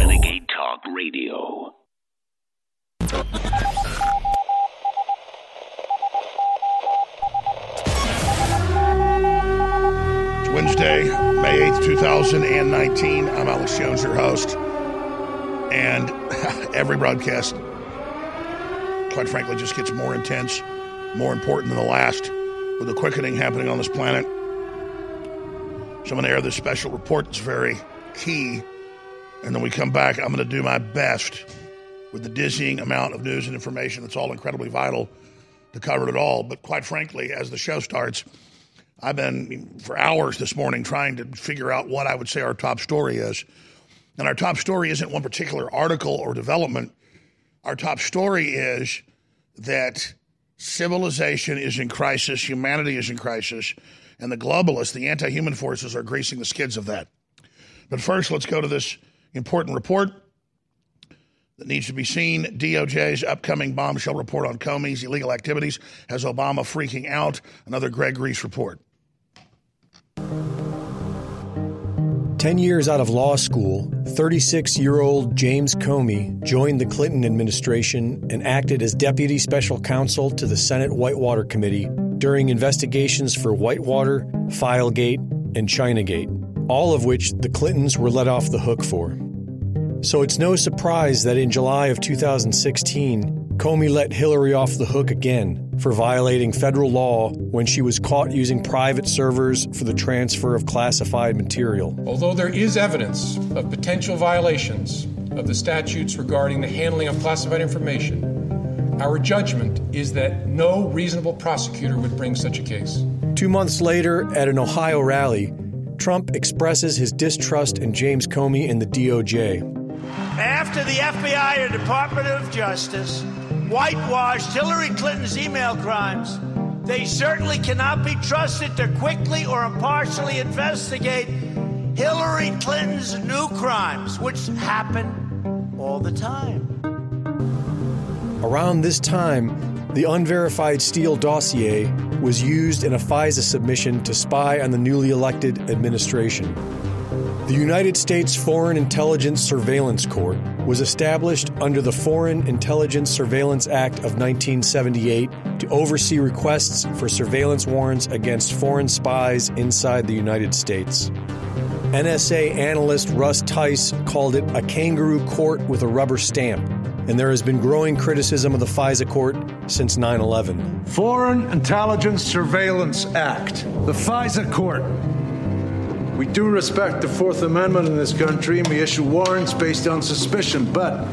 Renegade Talk Radio. It's Wednesday, May 8th, 2019. I'm Alex Jones, your host. And every broadcast, quite frankly, just gets more intense, more important than the last, with the quickening happening on this planet. So I'm going to air this special report that's very key. And then we come back, I'm going to do my best with the dizzying amount of news and information that's all incredibly vital to cover it all. But quite frankly, as the show starts, I've been for hours this morning trying to figure out what I would say our top story is. And our top story isn't one particular article or development. Our top story is that civilization is in crisis, humanity is in crisis, and the globalists, the anti human forces, are greasing the skids of that. But first, let's go to this important report that needs to be seen. DOJ's upcoming bombshell report on Comey's illegal activities has Obama freaking out. Another Greg Reese report. Ten years out of law school, 36 year old James Comey joined the Clinton administration and acted as deputy special counsel to the Senate Whitewater Committee during investigations for Whitewater, Filegate, and Chinagate, all of which the Clintons were let off the hook for. So it's no surprise that in July of 2016, Comey let Hillary off the hook again for violating federal law when she was caught using private servers for the transfer of classified material. Although there is evidence of potential violations of the statutes regarding the handling of classified information, our judgment is that no reasonable prosecutor would bring such a case. Two months later, at an Ohio rally, Trump expresses his distrust in James Comey and the DOJ. After the FBI or Department of Justice whitewashed Hillary Clinton's email crimes, they certainly cannot be trusted to quickly or impartially investigate Hillary Clinton's new crimes, which happen all the time. Around this time, the unverified Steele dossier was used in a FISA submission to spy on the newly elected administration. The United States Foreign Intelligence Surveillance Court was established under the Foreign Intelligence Surveillance Act of 1978 to oversee requests for surveillance warrants against foreign spies inside the United States. NSA analyst Russ Tice called it a kangaroo court with a rubber stamp, and there has been growing criticism of the FISA court since 9 11. Foreign Intelligence Surveillance Act, the FISA court. We do respect the Fourth Amendment in this country and we issue warrants based on suspicion, but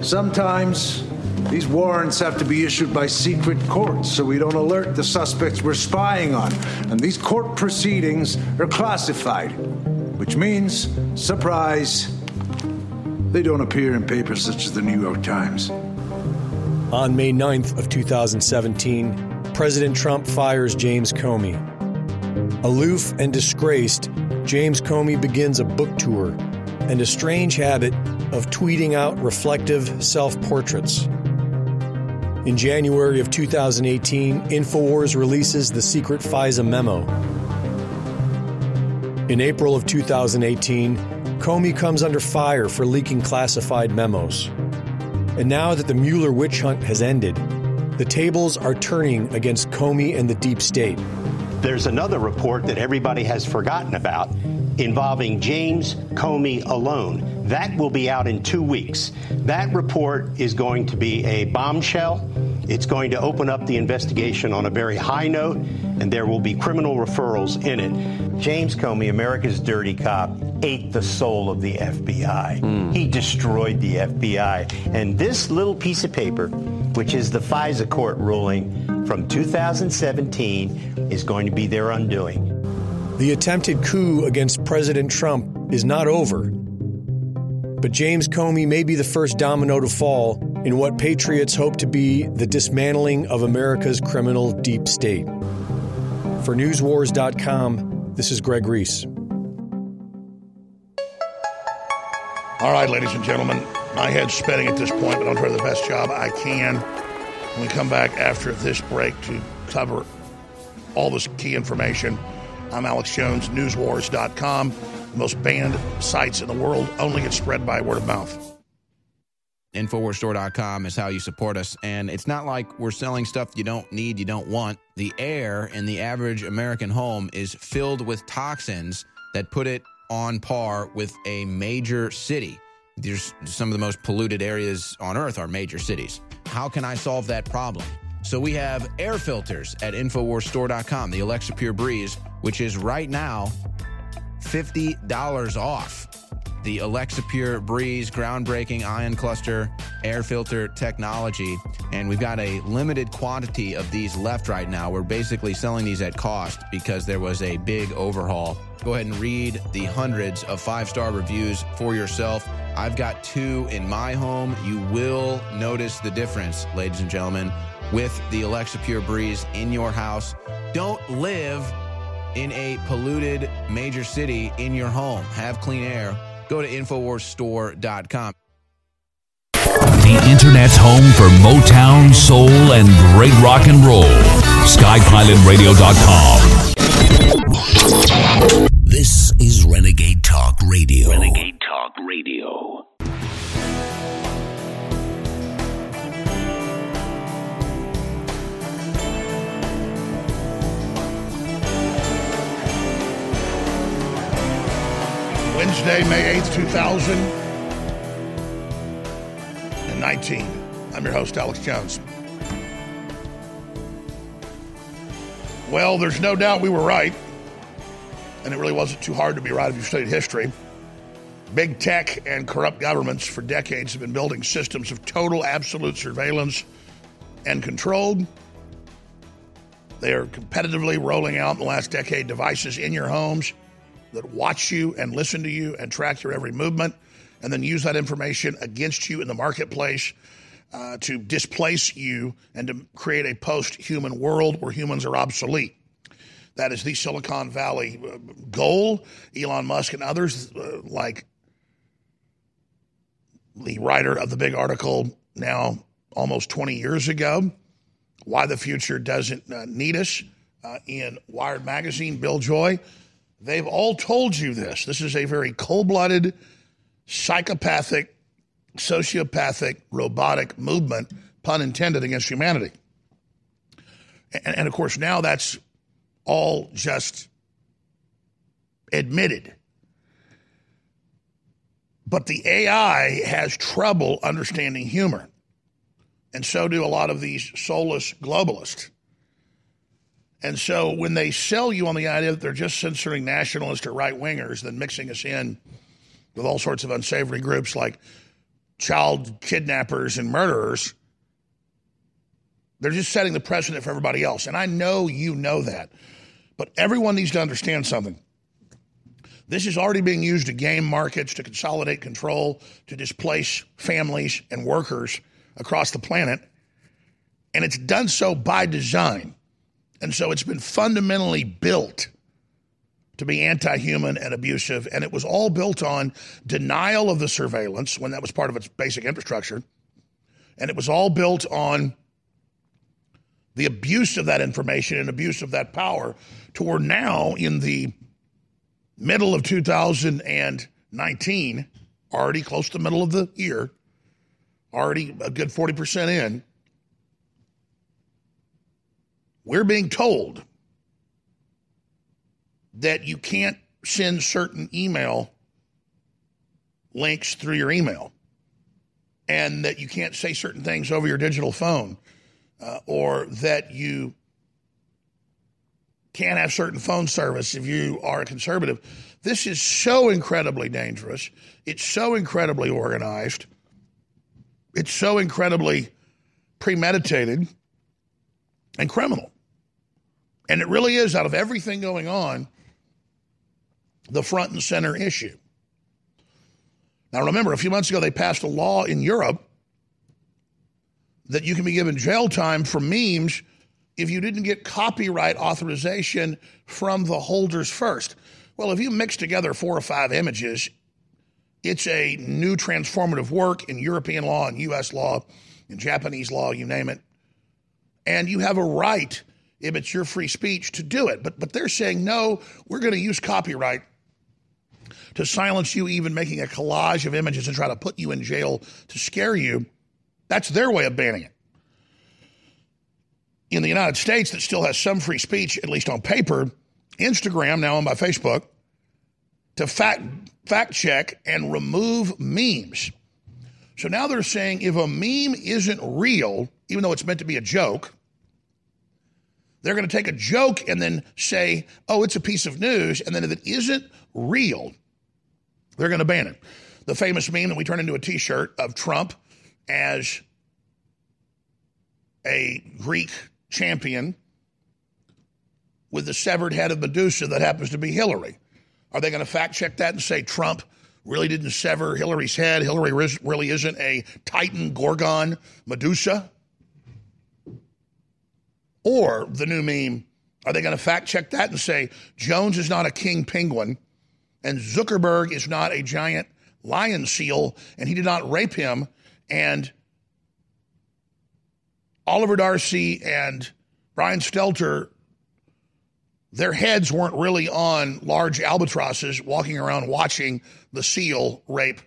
sometimes these warrants have to be issued by secret courts so we don't alert the suspects we're spying on. And these court proceedings are classified, which means, surprise, they don't appear in papers such as the New York Times. On May 9th of 2017, President Trump fires James Comey. Aloof and disgraced, James Comey begins a book tour and a strange habit of tweeting out reflective self portraits. In January of 2018, InfoWars releases the secret FISA memo. In April of 2018, Comey comes under fire for leaking classified memos. And now that the Mueller witch hunt has ended, the tables are turning against Comey and the deep state. There's another report that everybody has forgotten about involving James Comey alone. That will be out in two weeks. That report is going to be a bombshell. It's going to open up the investigation on a very high note, and there will be criminal referrals in it. James Comey, America's dirty cop, ate the soul of the FBI. Hmm. He destroyed the FBI. And this little piece of paper, which is the FISA court ruling from 2017, is going to be their undoing. The attempted coup against President Trump is not over. But James Comey may be the first domino to fall in what patriots hope to be the dismantling of America's criminal deep state. For NewsWars.com, this is Greg Reese. All right, ladies and gentlemen, my head's spinning at this point, but I'll try the best job I can when we come back after this break to cover all this key information. I'm Alex Jones, newswars.com. the most banned sites in the world, only get spread by word of mouth. Infowarsstore.com is how you support us. And it's not like we're selling stuff you don't need, you don't want. The air in the average American home is filled with toxins that put it on par with a major city. There's some of the most polluted areas on earth are major cities. How can I solve that problem? So we have air filters at InfoWarsStore.com, the Alexa Pure Breeze, which is right now $50 off. The Alexa Pure Breeze groundbreaking ion cluster air filter technology. And we've got a limited quantity of these left right now. We're basically selling these at cost because there was a big overhaul. Go ahead and read the hundreds of five star reviews for yourself. I've got two in my home. You will notice the difference, ladies and gentlemen, with the Alexa Pure Breeze in your house. Don't live in a polluted major city in your home. Have clean air. Go to InfoWarsStore.com. The Internet's home for Motown, soul, and great rock and roll. SkyPilotRadio.com. This is Renegade Talk Radio. Renegade Talk Radio. Wednesday, May 8th, 2019. I'm your host, Alex Jones. Well, there's no doubt we were right, and it really wasn't too hard to be right if you studied history. Big tech and corrupt governments for decades have been building systems of total absolute surveillance and control. They are competitively rolling out in the last decade devices in your homes that watch you and listen to you and track your every movement and then use that information against you in the marketplace uh, to displace you and to create a post human world where humans are obsolete. That is the Silicon Valley uh, goal. Elon Musk and others, uh, like the writer of the big article now almost 20 years ago, Why the Future Doesn't uh, Need Us, uh, in Wired Magazine, Bill Joy. They've all told you this. This is a very cold blooded, psychopathic, sociopathic, robotic movement, pun intended, against humanity. And, and, of course, now that's all just admitted. But the AI has trouble understanding humor. And so do a lot of these soulless globalists. And so when they sell you on the idea that they're just censoring nationalists or right wingers, then mixing us in with all sorts of unsavory groups like child kidnappers and murderers, they're just setting the precedent for everybody else. And I know you know that. But everyone needs to understand something. This is already being used to game markets, to consolidate control, to displace families and workers across the planet. And it's done so by design. And so it's been fundamentally built to be anti human and abusive. And it was all built on denial of the surveillance when that was part of its basic infrastructure. And it was all built on the abuse of that information and abuse of that power to where now in the middle of 2019, already close to the middle of the year, already a good 40% in, we're being told that you can't send certain email links through your email and that you can't say certain things over your digital phone uh, or that you can't have certain phone service if you are a conservative. This is so incredibly dangerous. It's so incredibly organized. It's so incredibly premeditated and criminal. And it really is, out of everything going on, the front and center issue. Now, remember, a few months ago, they passed a law in Europe that you can be given jail time for memes if you didn't get copyright authorization from the holders first. Well, if you mix together four or five images, it's a new transformative work in European law and US law, in Japanese law, you name it. And you have a right if it's your free speech to do it. But but they're saying no, we're going to use copyright to silence you, even making a collage of images and try to put you in jail to scare you. That's their way of banning it. In the United States, that still has some free speech, at least on paper, Instagram, now owned by Facebook, to fact, fact check and remove memes. So now they're saying if a meme isn't real, even though it's meant to be a joke, they're going to take a joke and then say, oh, it's a piece of news. And then if it isn't real, they're going to ban it. The famous meme that we turned into a t shirt of Trump as a Greek champion with the severed head of Medusa that happens to be Hillary. Are they going to fact check that and say Trump really didn't sever Hillary's head? Hillary really isn't a Titan Gorgon Medusa? Or the new meme, are they going to fact check that and say Jones is not a king penguin and Zuckerberg is not a giant lion seal and he did not rape him and Oliver Darcy and Brian Stelter, their heads weren't really on large albatrosses walking around watching the seal rape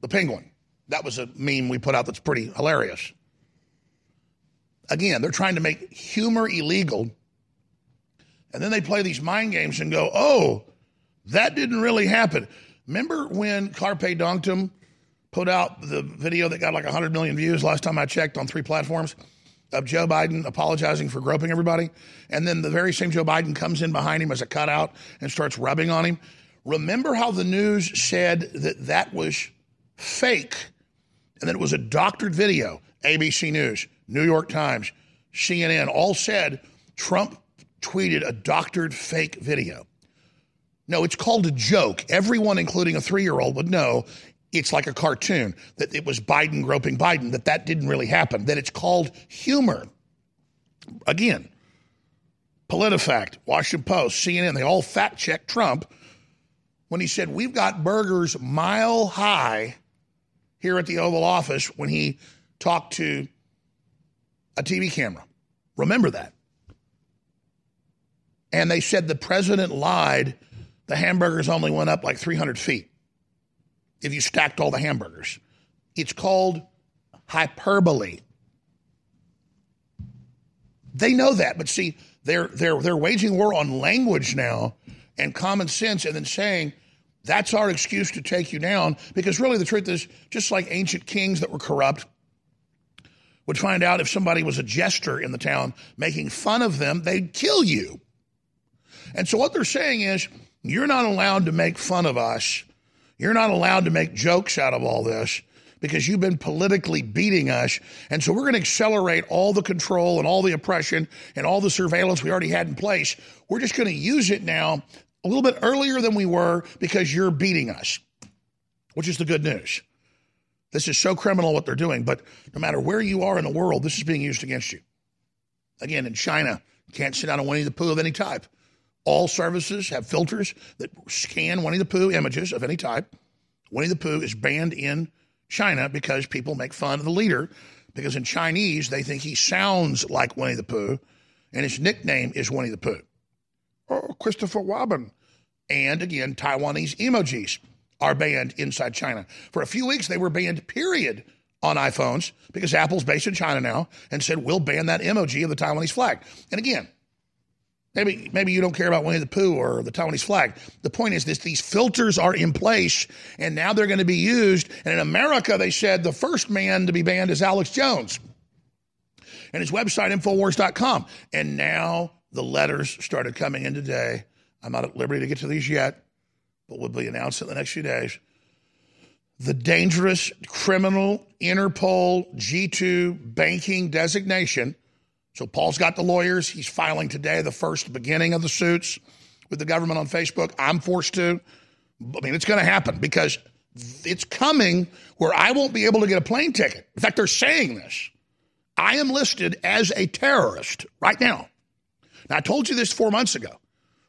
the penguin. That was a meme we put out that's pretty hilarious. Again, they're trying to make humor illegal. And then they play these mind games and go, oh, that didn't really happen. Remember when Carpe Donktum put out the video that got like 100 million views last time I checked on three platforms of Joe Biden apologizing for groping everybody? And then the very same Joe Biden comes in behind him as a cutout and starts rubbing on him. Remember how the news said that that was fake and that it was a doctored video? ABC News. New York Times, CNN all said Trump tweeted a doctored fake video. No, it's called a joke. Everyone, including a three year old, would know it's like a cartoon that it was Biden groping Biden, that that didn't really happen, that it's called humor. Again, PolitiFact, Washington Post, CNN, they all fact checked Trump when he said, We've got burgers mile high here at the Oval Office when he talked to a TV camera. Remember that. And they said the president lied. The hamburgers only went up like 300 feet if you stacked all the hamburgers. It's called hyperbole. They know that, but see, they're they're they're waging war on language now and common sense, and then saying that's our excuse to take you down. Because really, the truth is, just like ancient kings that were corrupt, would find out if somebody was a jester in the town making fun of them, they'd kill you. And so what they're saying is, you're not allowed to make fun of us. You're not allowed to make jokes out of all this because you've been politically beating us. And so we're going to accelerate all the control and all the oppression and all the surveillance we already had in place. We're just going to use it now a little bit earlier than we were because you're beating us, which is the good news. This is so criminal what they're doing, but no matter where you are in the world, this is being used against you. Again, in China, can't sit down a Winnie the Pooh of any type. All services have filters that scan Winnie the Pooh images of any type. Winnie the Pooh is banned in China because people make fun of the leader because in Chinese they think he sounds like Winnie the Pooh and his nickname is Winnie the Pooh. Oh, Christopher Robin. And again, Taiwanese emojis are banned inside China. For a few weeks, they were banned, period, on iPhones because Apple's based in China now and said, we'll ban that emoji of the Taiwanese flag. And again, maybe maybe you don't care about Winnie the Pooh or the Taiwanese flag. The point is this these filters are in place and now they're going to be used. And in America, they said the first man to be banned is Alex Jones. And his website, Infowars.com. And now the letters started coming in today. I'm not at liberty to get to these yet but will be announced in the next few days. The dangerous criminal Interpol G2 banking designation. So Paul's got the lawyers. He's filing today the first beginning of the suits with the government on Facebook. I'm forced to. I mean, it's going to happen because it's coming where I won't be able to get a plane ticket. In fact, they're saying this. I am listed as a terrorist right now. Now, I told you this four months ago.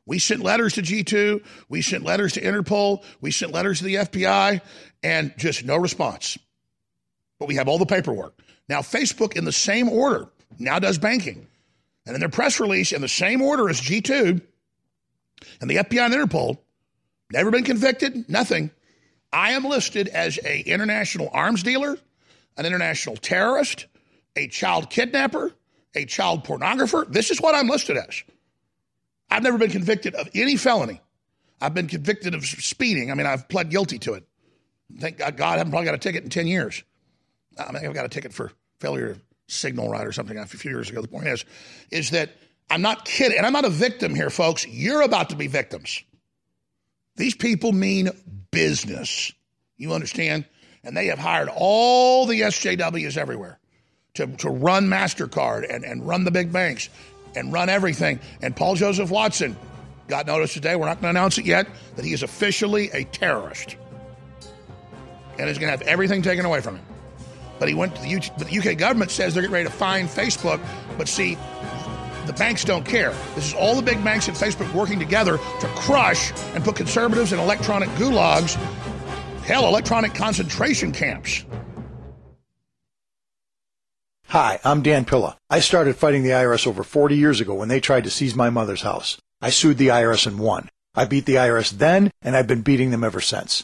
We sent letters to G2, we sent letters to Interpol, we sent letters to the FBI, and just no response. But we have all the paperwork. Now, Facebook, in the same order, now does banking. And in their press release, in the same order as G2 and the FBI and Interpol, Never been convicted, nothing. I am listed as a international arms dealer, an international terrorist, a child kidnapper, a child pornographer. This is what I'm listed as. I've never been convicted of any felony. I've been convicted of speeding. I mean, I've pled guilty to it. Thank God, I haven't probably got a ticket in 10 years. I mean, I've got a ticket for failure to signal right or something a few years ago. The point is, is that I'm not kidding. And I'm not a victim here, folks. You're about to be victims. These people mean business. You understand? And they have hired all the SJWs everywhere to, to run MasterCard and, and run the big banks and run everything. And Paul Joseph Watson got notice today, we're not going to announce it yet, that he is officially a terrorist. And is going to have everything taken away from him. But he went to the UK, the UK government says they're getting ready to fine Facebook. But see, the banks don't care. This is all the big banks and Facebook working together to crush and put conservatives in electronic gulags, hell, electronic concentration camps. Hi, I'm Dan Pilla. I started fighting the IRS over 40 years ago when they tried to seize my mother's house. I sued the IRS and won. I beat the IRS then, and I've been beating them ever since.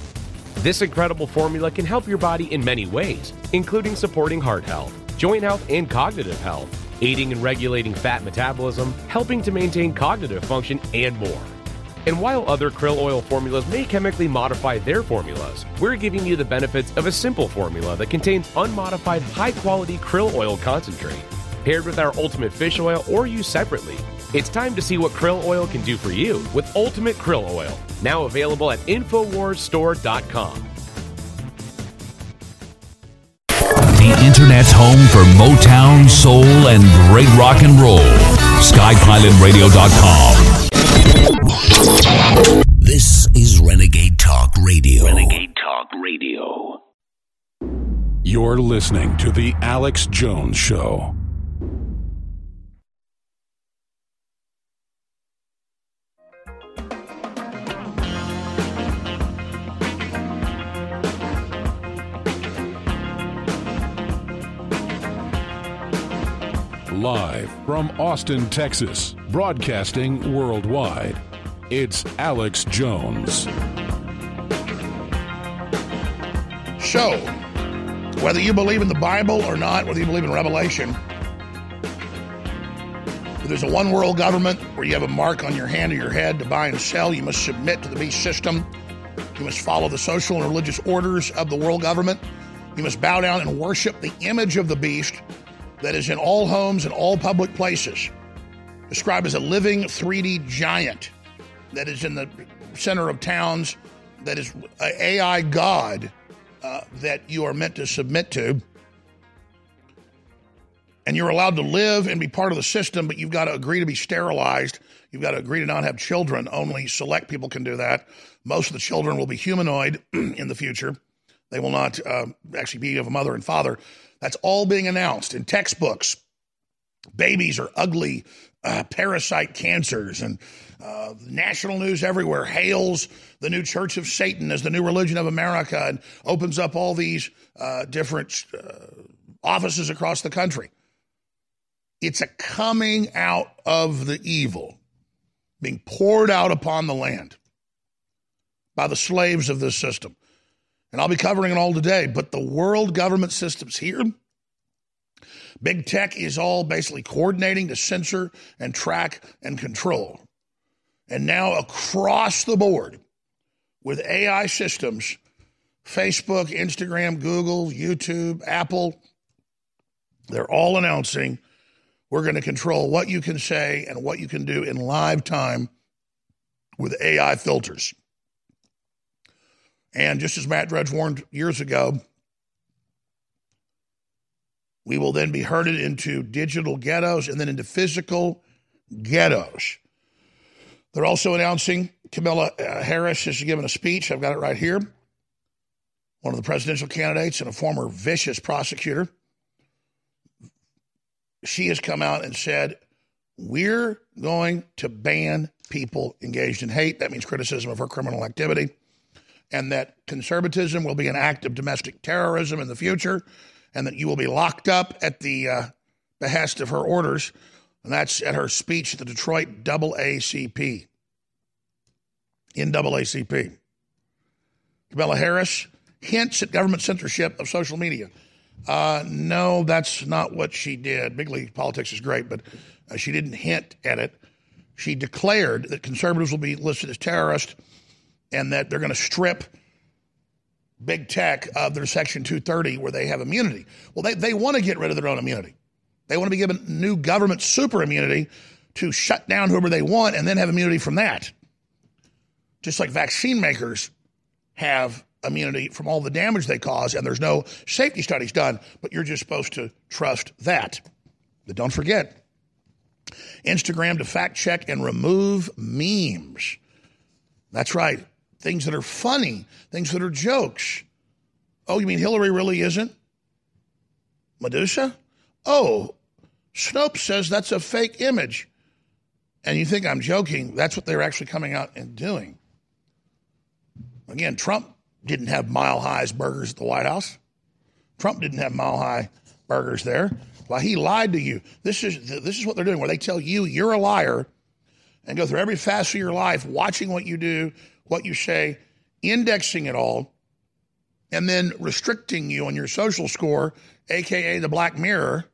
This incredible formula can help your body in many ways, including supporting heart health, joint health, and cognitive health, aiding in regulating fat metabolism, helping to maintain cognitive function, and more. And while other krill oil formulas may chemically modify their formulas, we're giving you the benefits of a simple formula that contains unmodified high quality krill oil concentrate. Paired with our ultimate fish oil or used separately, It's time to see what krill oil can do for you with Ultimate Krill Oil, now available at InfoWarsStore.com. The Internet's home for Motown, soul, and great rock and roll. SkyPilotRadio.com. This is Renegade Talk Radio. Renegade Talk Radio. You're listening to The Alex Jones Show. Live from Austin, Texas, broadcasting worldwide, it's Alex Jones. So, whether you believe in the Bible or not, whether you believe in Revelation, there's a one world government where you have a mark on your hand or your head to buy and sell. You must submit to the beast system. You must follow the social and religious orders of the world government. You must bow down and worship the image of the beast that is in all homes and all public places, described as a living 3D giant that is in the center of towns, that is an AI god uh, that you are meant to submit to. And you're allowed to live and be part of the system, but you've got to agree to be sterilized. You've got to agree to not have children. Only select people can do that. Most of the children will be humanoid in the future. They will not uh, actually be of a mother and father. That's all being announced in textbooks. Babies are ugly uh, parasite cancers, and uh, national news everywhere hails the new Church of Satan as the new religion of America and opens up all these uh, different uh, offices across the country. It's a coming out of the evil being poured out upon the land by the slaves of this system. And I'll be covering it all today, but the world government systems here, big tech is all basically coordinating to censor and track and control. And now across the board with AI systems, Facebook, Instagram, Google, YouTube, Apple, they're all announcing we're going to control what you can say and what you can do in live time with AI filters. And just as Matt Drudge warned years ago, we will then be herded into digital ghettos and then into physical ghettos. They're also announcing Kamala uh, Harris has given a speech. I've got it right here. One of the presidential candidates and a former vicious prosecutor. She has come out and said, We're going to ban people engaged in hate. That means criticism of her criminal activity and that conservatism will be an act of domestic terrorism in the future, and that you will be locked up at the uh, behest of her orders. And that's at her speech at the Detroit AACP. NAACP. Kamala Harris hints at government censorship of social media. Uh, no, that's not what she did. Big league politics is great, but uh, she didn't hint at it. She declared that conservatives will be listed as terrorists and that they're going to strip big tech of their Section 230 where they have immunity. Well, they, they want to get rid of their own immunity. They want to be given new government super immunity to shut down whoever they want and then have immunity from that. Just like vaccine makers have immunity from all the damage they cause, and there's no safety studies done, but you're just supposed to trust that. But don't forget, Instagram to fact check and remove memes. That's right things that are funny, things that are jokes. Oh, you mean Hillary really isn't? Medusa? Oh, Snopes says that's a fake image. And you think I'm joking. That's what they're actually coming out and doing. Again, Trump didn't have mile highs burgers at the White House. Trump didn't have mile high burgers there. Well, he lied to you. This is this is what they're doing, where they tell you you're a liar, and go through every facet of your life, watching what you do, what you say, indexing it all, and then restricting you on your social score, aka the Black Mirror.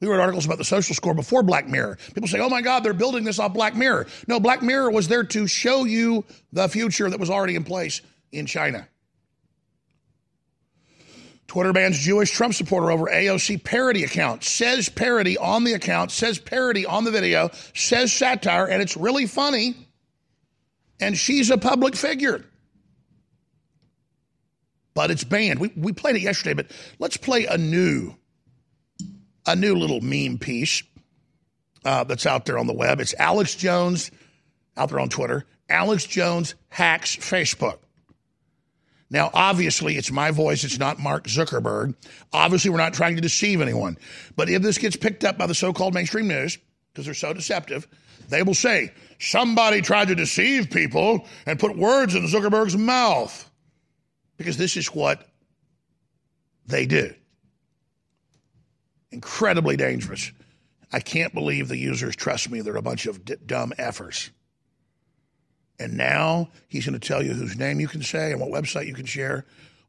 We wrote articles about the social score before Black Mirror. People say, oh my God, they're building this off Black Mirror. No, Black Mirror was there to show you the future that was already in place in China. Twitter bans Jewish Trump supporter over AOC parody account. Says parody on the account, says parody on the video, says satire, and it's really funny. And she's a public figure. But it's banned. We, we played it yesterday, but let's play a new, a new little meme piece uh, that's out there on the web. It's Alex Jones out there on Twitter. Alex Jones hacks Facebook. Now, obviously, it's my voice. It's not Mark Zuckerberg. Obviously, we're not trying to deceive anyone. But if this gets picked up by the so called mainstream news, because they're so deceptive, they will say, somebody tried to deceive people and put words in Zuckerberg's mouth. Because this is what they do. Incredibly dangerous. I can't believe the users trust me. They're a bunch of d- dumb effers. And now he's going to tell you whose name you can say and what website you can share.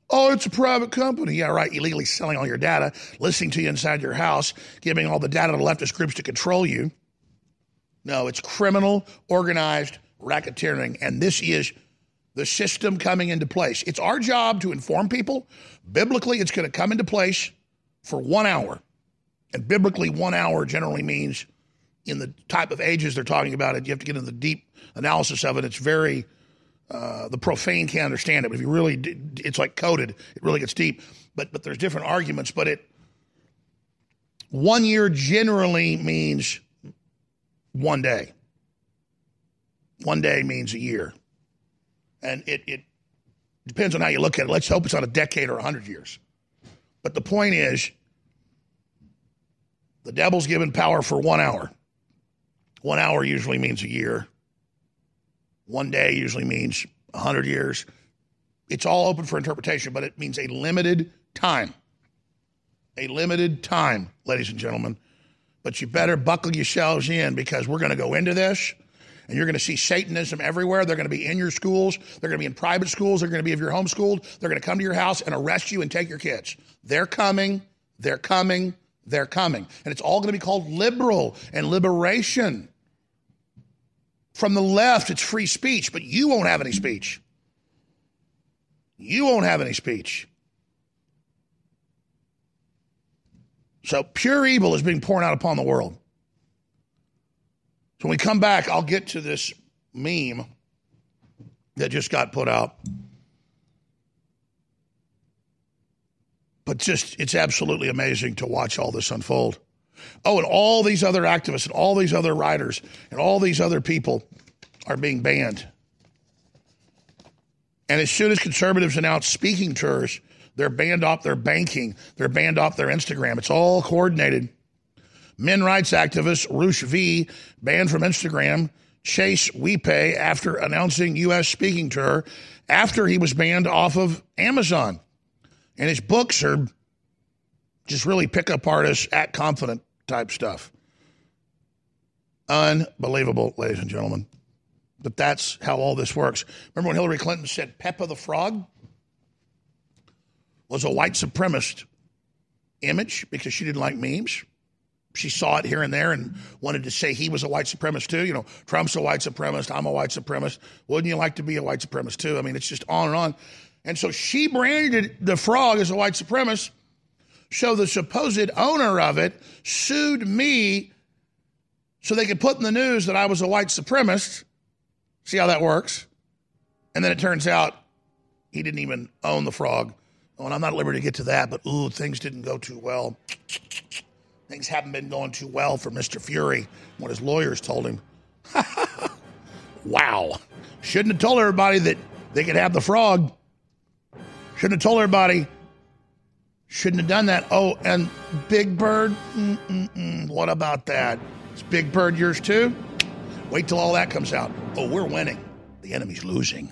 Oh, it's a private company. Yeah, right. Illegally selling all your data, listening to you inside your house, giving all the data to leftist groups to control you. No, it's criminal, organized racketeering. And this is the system coming into place. It's our job to inform people. Biblically, it's going to come into place for one hour. And biblically, one hour generally means in the type of ages they're talking about it, you have to get into the deep analysis of it. It's very, uh, the profane can't understand it. But if you really, it's like coded. It really gets deep. But but there's different arguments. But it, one year generally means one day. One day means a year, and it it depends on how you look at it. Let's hope it's not a decade or a hundred years. But the point is, the devil's given power for one hour. One hour usually means a year. One day usually means 100 years. It's all open for interpretation, but it means a limited time. A limited time, ladies and gentlemen. But you better buckle yourselves in because we're going to go into this and you're going to see Satanism everywhere. They're going to be in your schools. They're going to be in private schools. They're going to be if you're homeschooled. They're going to come to your house and arrest you and take your kids. They're coming. They're coming. They're coming. And it's all going to be called liberal and liberation. From the left, it's free speech, but you won't have any speech. You won't have any speech. So pure evil is being poured out upon the world. So when we come back, I'll get to this meme that just got put out. But just, it's absolutely amazing to watch all this unfold. Oh, and all these other activists and all these other writers and all these other people are being banned. And as soon as conservatives announce speaking tours, they're banned off their banking, they're banned off their Instagram. It's all coordinated. Men rights activist Roosh V banned from Instagram. Chase WePay after announcing U.S. speaking tour after he was banned off of Amazon. And his books are just really pickup artists, act confident type stuff. Unbelievable, ladies and gentlemen. But that's how all this works. Remember when Hillary Clinton said Pepe the Frog was a white supremacist image because she didn't like memes? She saw it here and there and wanted to say he was a white supremacist too. You know, Trump's a white supremacist. I'm a white supremacist. Wouldn't you like to be a white supremacist too? I mean, it's just on and on. And so she branded the frog as a white supremacist. So the supposed owner of it sued me so they could put in the news that I was a white supremacist. See how that works? And then it turns out he didn't even own the frog. And I'm not at liberty to get to that, but ooh, things didn't go too well. Things haven't been going too well for Mr. Furie, what his lawyers told him. wow. Shouldn't have told everybody that they could have the frog. Shouldn't have told everybody. Shouldn't have done that. Oh, and Big Bird? Mm-mm-mm. What about that? Is Big Bird yours too? Wait till all that comes out. Oh, we're winning. The enemy's losing.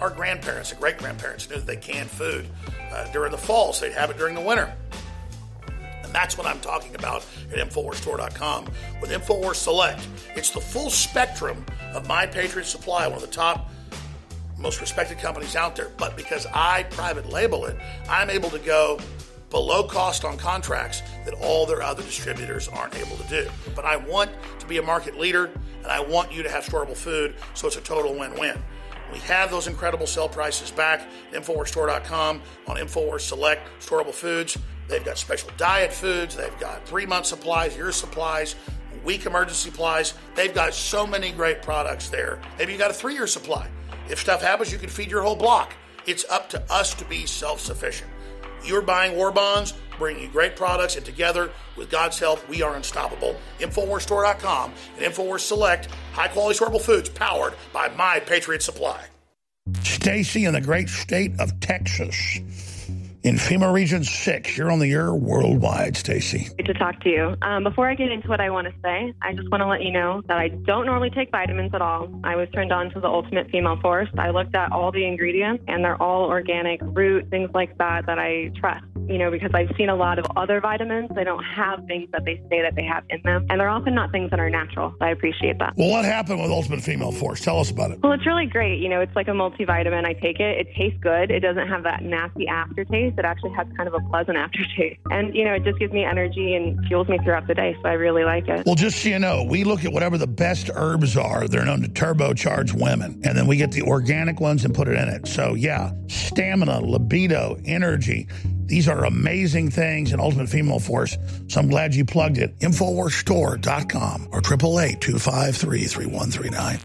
Our grandparents and great grandparents knew that they canned food uh, during the fall, so they'd have it during the winter. And that's what I'm talking about at InfoWarsStore.com with InfoWars Select. It's the full spectrum of My Patriot Supply, one of the top, most respected companies out there. But because I private label it, I'm able to go below cost on contracts that all their other distributors aren't able to do. But I want to be a market leader and I want you to have storable food, so it's a total win win. We have those incredible sell prices back InfoWarsStore.com on InfoWars Select Storable Foods. They've got special diet foods, they've got three month supplies, year supplies, week emergency supplies. They've got so many great products there. Maybe you got a three year supply. If stuff happens, you can feed your whole block. It's up to us to be self sufficient. You're buying war bonds, bringing you great products, and together, with God's help, we are unstoppable. InfoWarsStore.com and InfoWars Select, high quality storable foods powered by My Patriot Supply. Stacy in the great state of Texas. In FEMA Region 6, you're on the air worldwide, Stacy. Great to talk to you. Um, before I get into what I want to say, I just want to let you know that I don't normally take vitamins at all. I was turned on to the Ultimate Female Force. I looked at all the ingredients, and they're all organic, root, things like that that I trust. You know, because I've seen a lot of other vitamins, they don't have things that they say that they have in them, and they're often not things that are natural. I appreciate that. Well, what happened with Ultimate Female Force? Tell us about it. Well, it's really great. You know, it's like a multivitamin. I take it. It tastes good. It doesn't have that nasty aftertaste. It actually has kind of a pleasant aftertaste. And, you know, it just gives me energy and fuels me throughout the day. So I really like it. Well, just so you know, we look at whatever the best herbs are. They're known to turbocharge women. And then we get the organic ones and put it in it. So, yeah, stamina, libido, energy. These are amazing things in Ultimate Female Force. So I'm glad you plugged it. InfoWarsStore.com or 888 253 3139.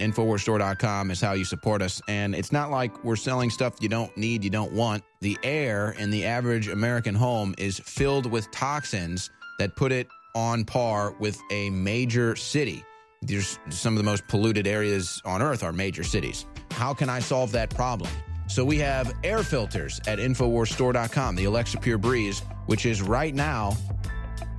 Infowarsstore.com is how you support us. And it's not like we're selling stuff you don't need, you don't want. The air in the average American home is filled with toxins that put it on par with a major city. There's some of the most polluted areas on earth are major cities. How can I solve that problem? So we have air filters at InfoWarsStore.com, the Alexa Pure Breeze, which is right now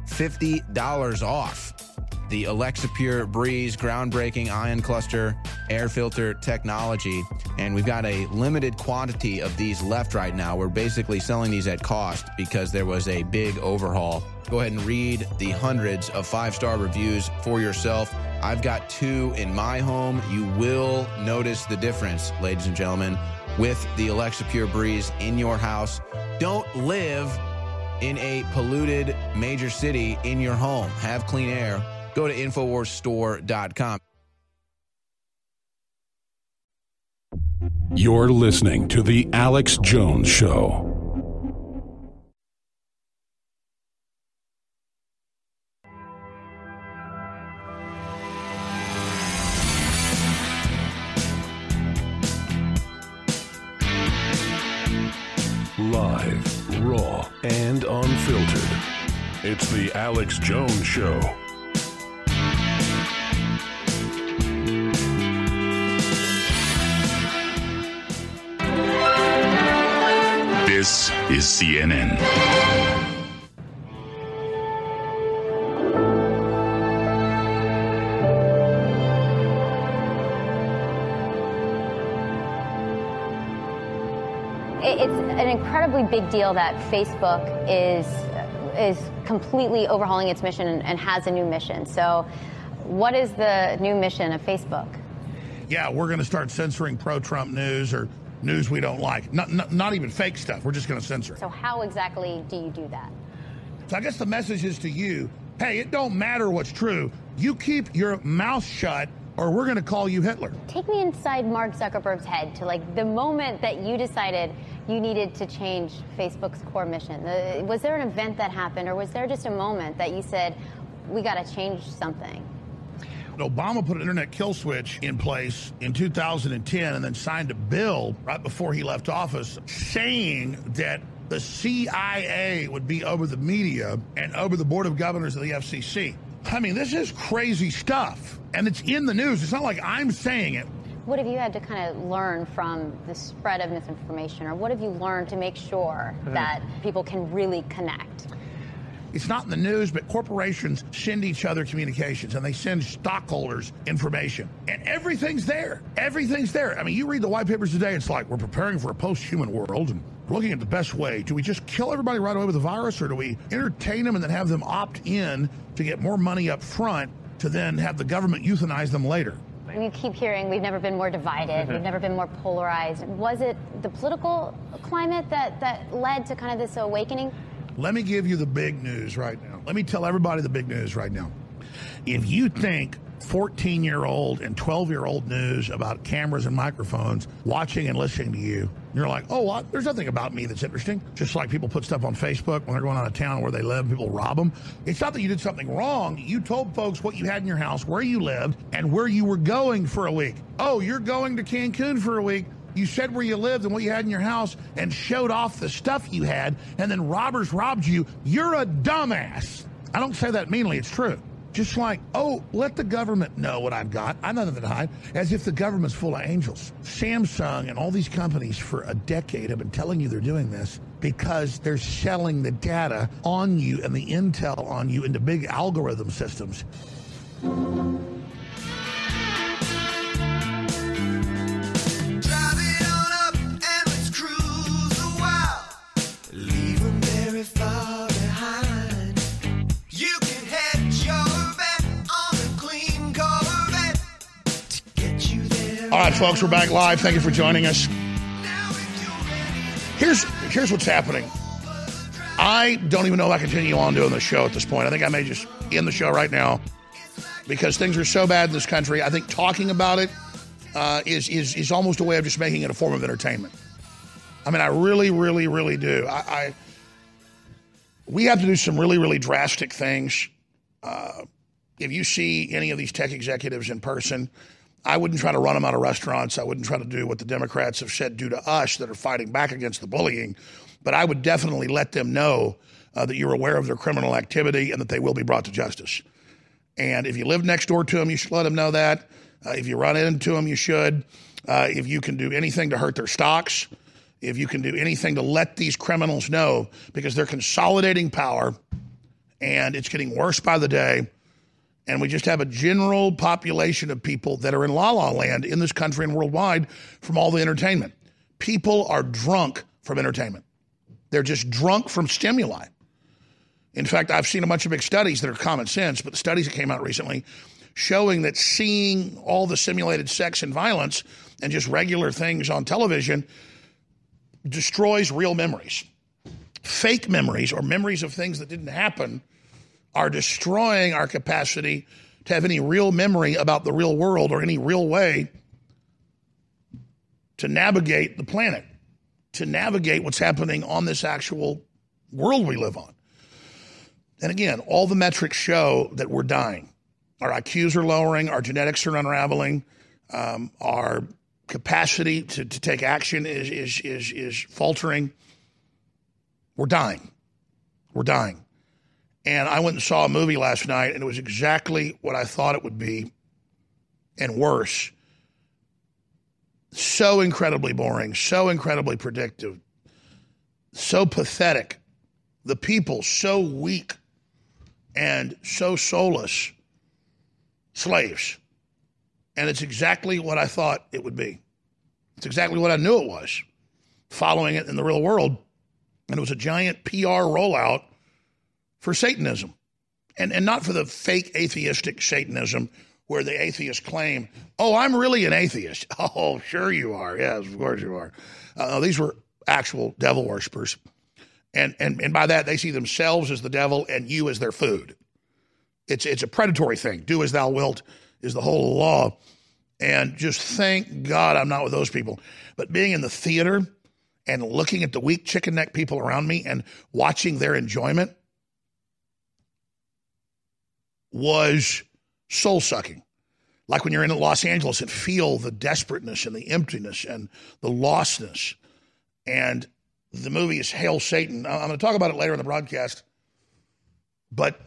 $50 off the Alexa Pure Breeze groundbreaking ion cluster air filter technology. And we've got a limited quantity of these left right now. We're basically selling these at cost because there was a big overhaul. Go ahead and read the hundreds of five star reviews for yourself. I've got two in my home. You will notice the difference, ladies and gentlemen, with the Alexa Pure Breeze in your house. Don't live in a polluted major city in your home. Have clean air go to InfoWarsStore.com. You're listening to The Alex Jones Show. Live, raw, and unfiltered. It's The Alex Jones Show. This is CNN. It's an incredibly big deal that Facebook is is completely overhauling its mission and, and has a new mission. So, what is the new mission of Facebook? Yeah, we're going to start censoring pro-Trump news or news we don't like. Not, not, not even fake stuff. We're just going to censor it. So how exactly do you do that? So I guess the message is to you, hey, it don't matter what's true. You keep your mouth shut or we're going to call you Hitler. Take me inside Mark Zuckerberg's head to like the moment that you decided you needed to change Facebook's core mission. The, was there an event that happened or was there just a moment that you said, we got to change something? Obama put an internet kill switch in place in 2010 and then signed a bill right before he left office saying that the CIA would be over the media and over the board of governors of the FCC. I mean, this is crazy stuff. And it's in the news. It's not like I'm saying it. What have you had to kind of learn from the spread of misinformation, or what have you learned to make sure Mhm. that people can really connect? It's not in the news, but corporations send each other communications and they send stockholders information. And everything's there. Everything's there. I mean, you read the white papers today, it's like we're preparing for a post human world and we're looking at the best way. Do we just kill everybody right away with the virus, or do we entertain them and then have them opt in to get more money up front to then have the government euthanize them later? We keep hearing we've never been more divided, we've mm-hmm. never been more polarized. Was it the political climate that, that led to kind of this awakening? Let me give you the big news right now. Let me tell everybody the big news right now. If you think 14 year old and 12 year old news about cameras and microphones watching and listening to you, you're like, oh, what? there's nothing about me that's interesting. Just like people put stuff on Facebook when they're going out of town where they live, people rob them. It's not that you did something wrong. You told folks what you had in your house, where you lived, and where you were going for a week. Oh, you're going to Cancun for a week. You said where you lived and what you had in your house and showed off the stuff you had, and then robbers robbed you. You're a dumbass. I don't say that meanly, it's true. Just like, oh, let the government know what I've got. I know nothing to hide. As if the government's full of angels. Samsung and all these companies for a decade have been telling you they're doing this because they're selling the data on you and the intel on you into big algorithm systems. Right, folks, we're back live. Thank you for joining us. Here's here's what's happening. I don't even know if I continue on doing the show at this point. I think I may just end the show right now because things are so bad in this country. I think talking about it uh, is is is almost a way of just making it a form of entertainment. I mean, I really, really, really do. I, I we have to do some really, really drastic things. Uh, if you see any of these tech executives in person, I wouldn't try to run them out of restaurants. I wouldn't try to do what the Democrats have said do to us that are fighting back against the bullying. But I would definitely let them know uh, that you're aware of their criminal activity and that they will be brought to justice. And if you live next door to them, you should let them know that. Uh, if you run into them, you should. Uh, if you can do anything to hurt their stocks, if you can do anything to let these criminals know, because they're consolidating power and it's getting worse by the day. And we just have a general population of people that are in la la land in this country and worldwide from all the entertainment. People are drunk from entertainment, they're just drunk from stimuli. In fact, I've seen a bunch of big studies that are common sense, but the studies that came out recently showing that seeing all the simulated sex and violence and just regular things on television destroys real memories. Fake memories or memories of things that didn't happen are destroying our capacity to have any real memory about the real world or any real way to navigate the planet, to navigate what's happening on this actual world we live on. And again, all the metrics show that we're dying. Our IQs are lowering, our genetics are unraveling, um, our capacity to, to take action is, is, is, is faltering. We're dying. We're dying. And I went and saw a movie last night, and it was exactly what I thought it would be, and worse. So incredibly boring, so incredibly predictive, so pathetic. The people so weak and so soulless. Slaves. And it's exactly what I thought it would be. It's exactly what I knew it was, following it in the real world. And it was a giant PR rollout for Satanism. And, and not for the fake atheistic Satanism where the atheists claim, oh, I'm really an atheist. Oh, sure you are. Yes, of course you are. Uh, these were actual devil worshippers. And, and, and by that, they see themselves as the devil and you as their food. It's, it's a predatory thing. Do as thou wilt is the whole law. And just thank God I'm not with those people. But being in the theater and looking at the weak chicken neck people around me and watching their enjoyment was soul sucking. like when you're in Los Angeles and feel the desperateness and the emptiness and the lostness. And the movie is Hail Satan. I'm going to talk about it later in the broadcast, but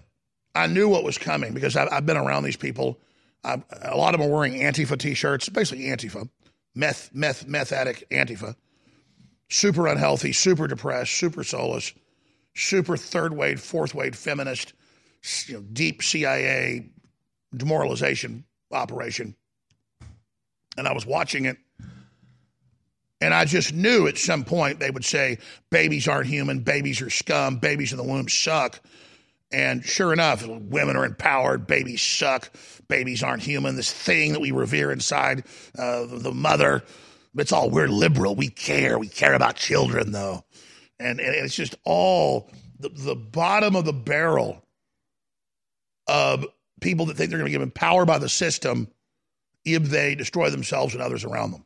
I knew what was coming because I've, been around these people. A lot of them are wearing Antifa t-shirts, basically Antifa, meth, meth, meth addict Antifa. Super unhealthy, super depressed, super soulless, super third wave, fourth wave feminist, you know, deep CIA demoralization operation. And I was watching it, and I just knew at some point they would say, babies aren't human, babies are scum, babies in the womb suck. And sure enough, women are empowered, babies suck, babies aren't human. This thing that we revere inside uh, the mother, it's all we're liberal, we care, we care about children though. And, and it's just all the, the bottom of the barrel of people that think they're going to given power by the system if they destroy themselves and others around them.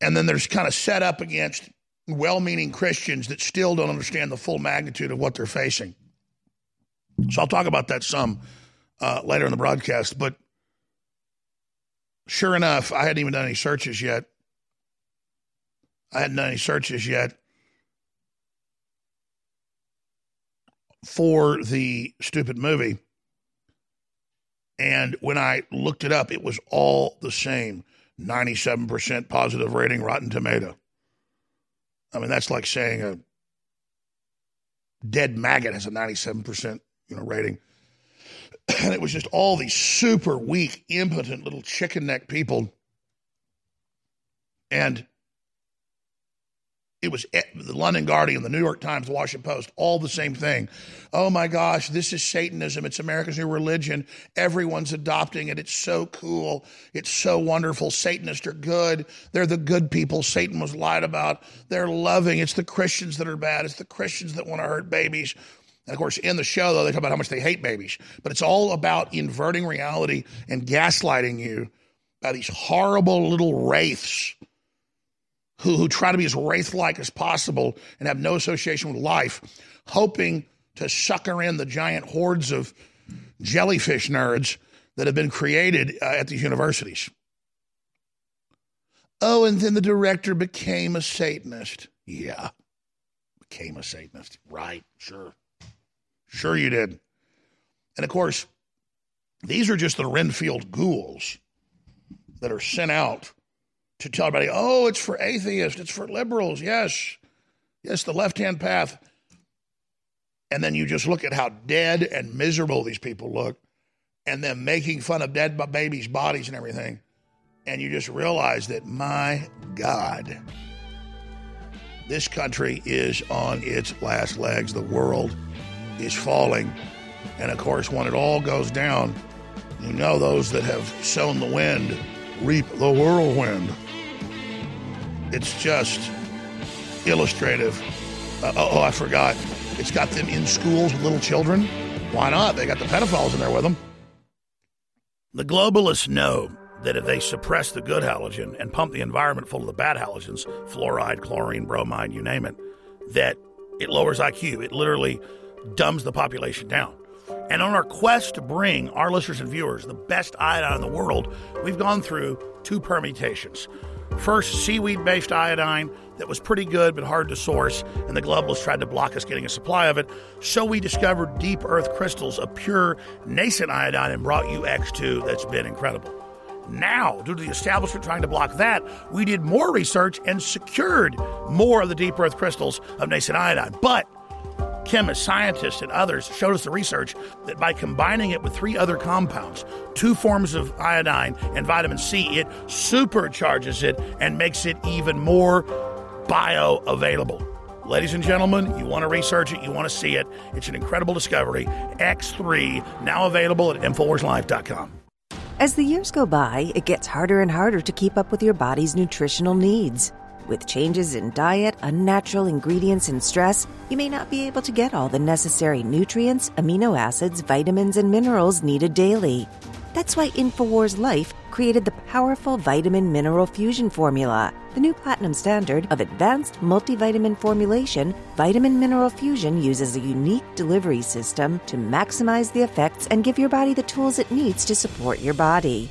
And then there's kind of set up against well meaning Christians that still don't understand the full magnitude of what they're facing. So I'll talk about that some uh, later in the broadcast. But sure enough, I hadn't even done any searches yet. I hadn't done any searches yet for the stupid movie. And when I looked it up, it was all the same 97% positive rating, Rotten Tomato. I mean, that's like saying a dead maggot has a 97% you know, rating. And it was just all these super weak, impotent little chicken neck people. And it was the London Guardian, the New York Times, the Washington Post, all the same thing. Oh my gosh, this is Satanism. It's America's new religion. Everyone's adopting it. It's so cool. It's so wonderful. Satanists are good. They're the good people Satan was lied about. They're loving. It's the Christians that are bad. It's the Christians that want to hurt babies. And of course, in the show, though, they talk about how much they hate babies. But it's all about inverting reality and gaslighting you by these horrible little wraiths who, who try to be as wraith like as possible and have no association with life, hoping to sucker in the giant hordes of jellyfish nerds that have been created uh, at these universities. Oh, and then the director became a Satanist. Yeah, became a Satanist. Right, sure. Sure, you did. And of course, these are just the Renfield ghouls that are sent out to tell everybody, oh, it's for atheists, it's for liberals. Yes, yes, the left hand path. And then you just look at how dead and miserable these people look, and then making fun of dead babies' bodies and everything. And you just realize that, my God, this country is on its last legs. The world is falling. And of course, when it all goes down, you know those that have sown the wind reap the whirlwind. It's just illustrative. Uh, oh, I forgot. It's got them in schools with little children. Why not? They got the pedophiles in there with them. The globalists know that if they suppress the good halogen and pump the environment full of the bad halogens, fluoride, chlorine, bromide, you name it, that it lowers IQ. It literally dumbs the population down. And on our quest to bring our listeners and viewers the best iodine in the world, we've gone through two permutations. First, seaweed based iodine that was pretty good but hard to source, and the globalists tried to block us getting a supply of it. So we discovered deep earth crystals of pure nascent iodine and brought you X2 that's been incredible. Now, due to the establishment trying to block that, we did more research and secured more of the deep earth crystals of nascent iodine. But chemists, scientists, and others showed us the research that by combining it with three other compounds, two forms of iodine and vitamin C, it supercharges it and makes it even more bioavailable. Ladies and gentlemen, you want to research it, you want to see it. It's an incredible discovery. X3, now available at InfoWarsLife.com. As the years go by, it gets harder and harder to keep up with your body's nutritional needs. With changes in diet, unnatural ingredients, and stress, you may not be able to get all the necessary nutrients, amino acids, vitamins, and minerals needed daily. That's why InfoWars Life created the powerful vitamin mineral fusion formula. The new platinum standard of advanced multivitamin formulation, Vitamin Mineral Fusion uses a unique delivery system to maximize the effects and give your body the tools it needs to support your body.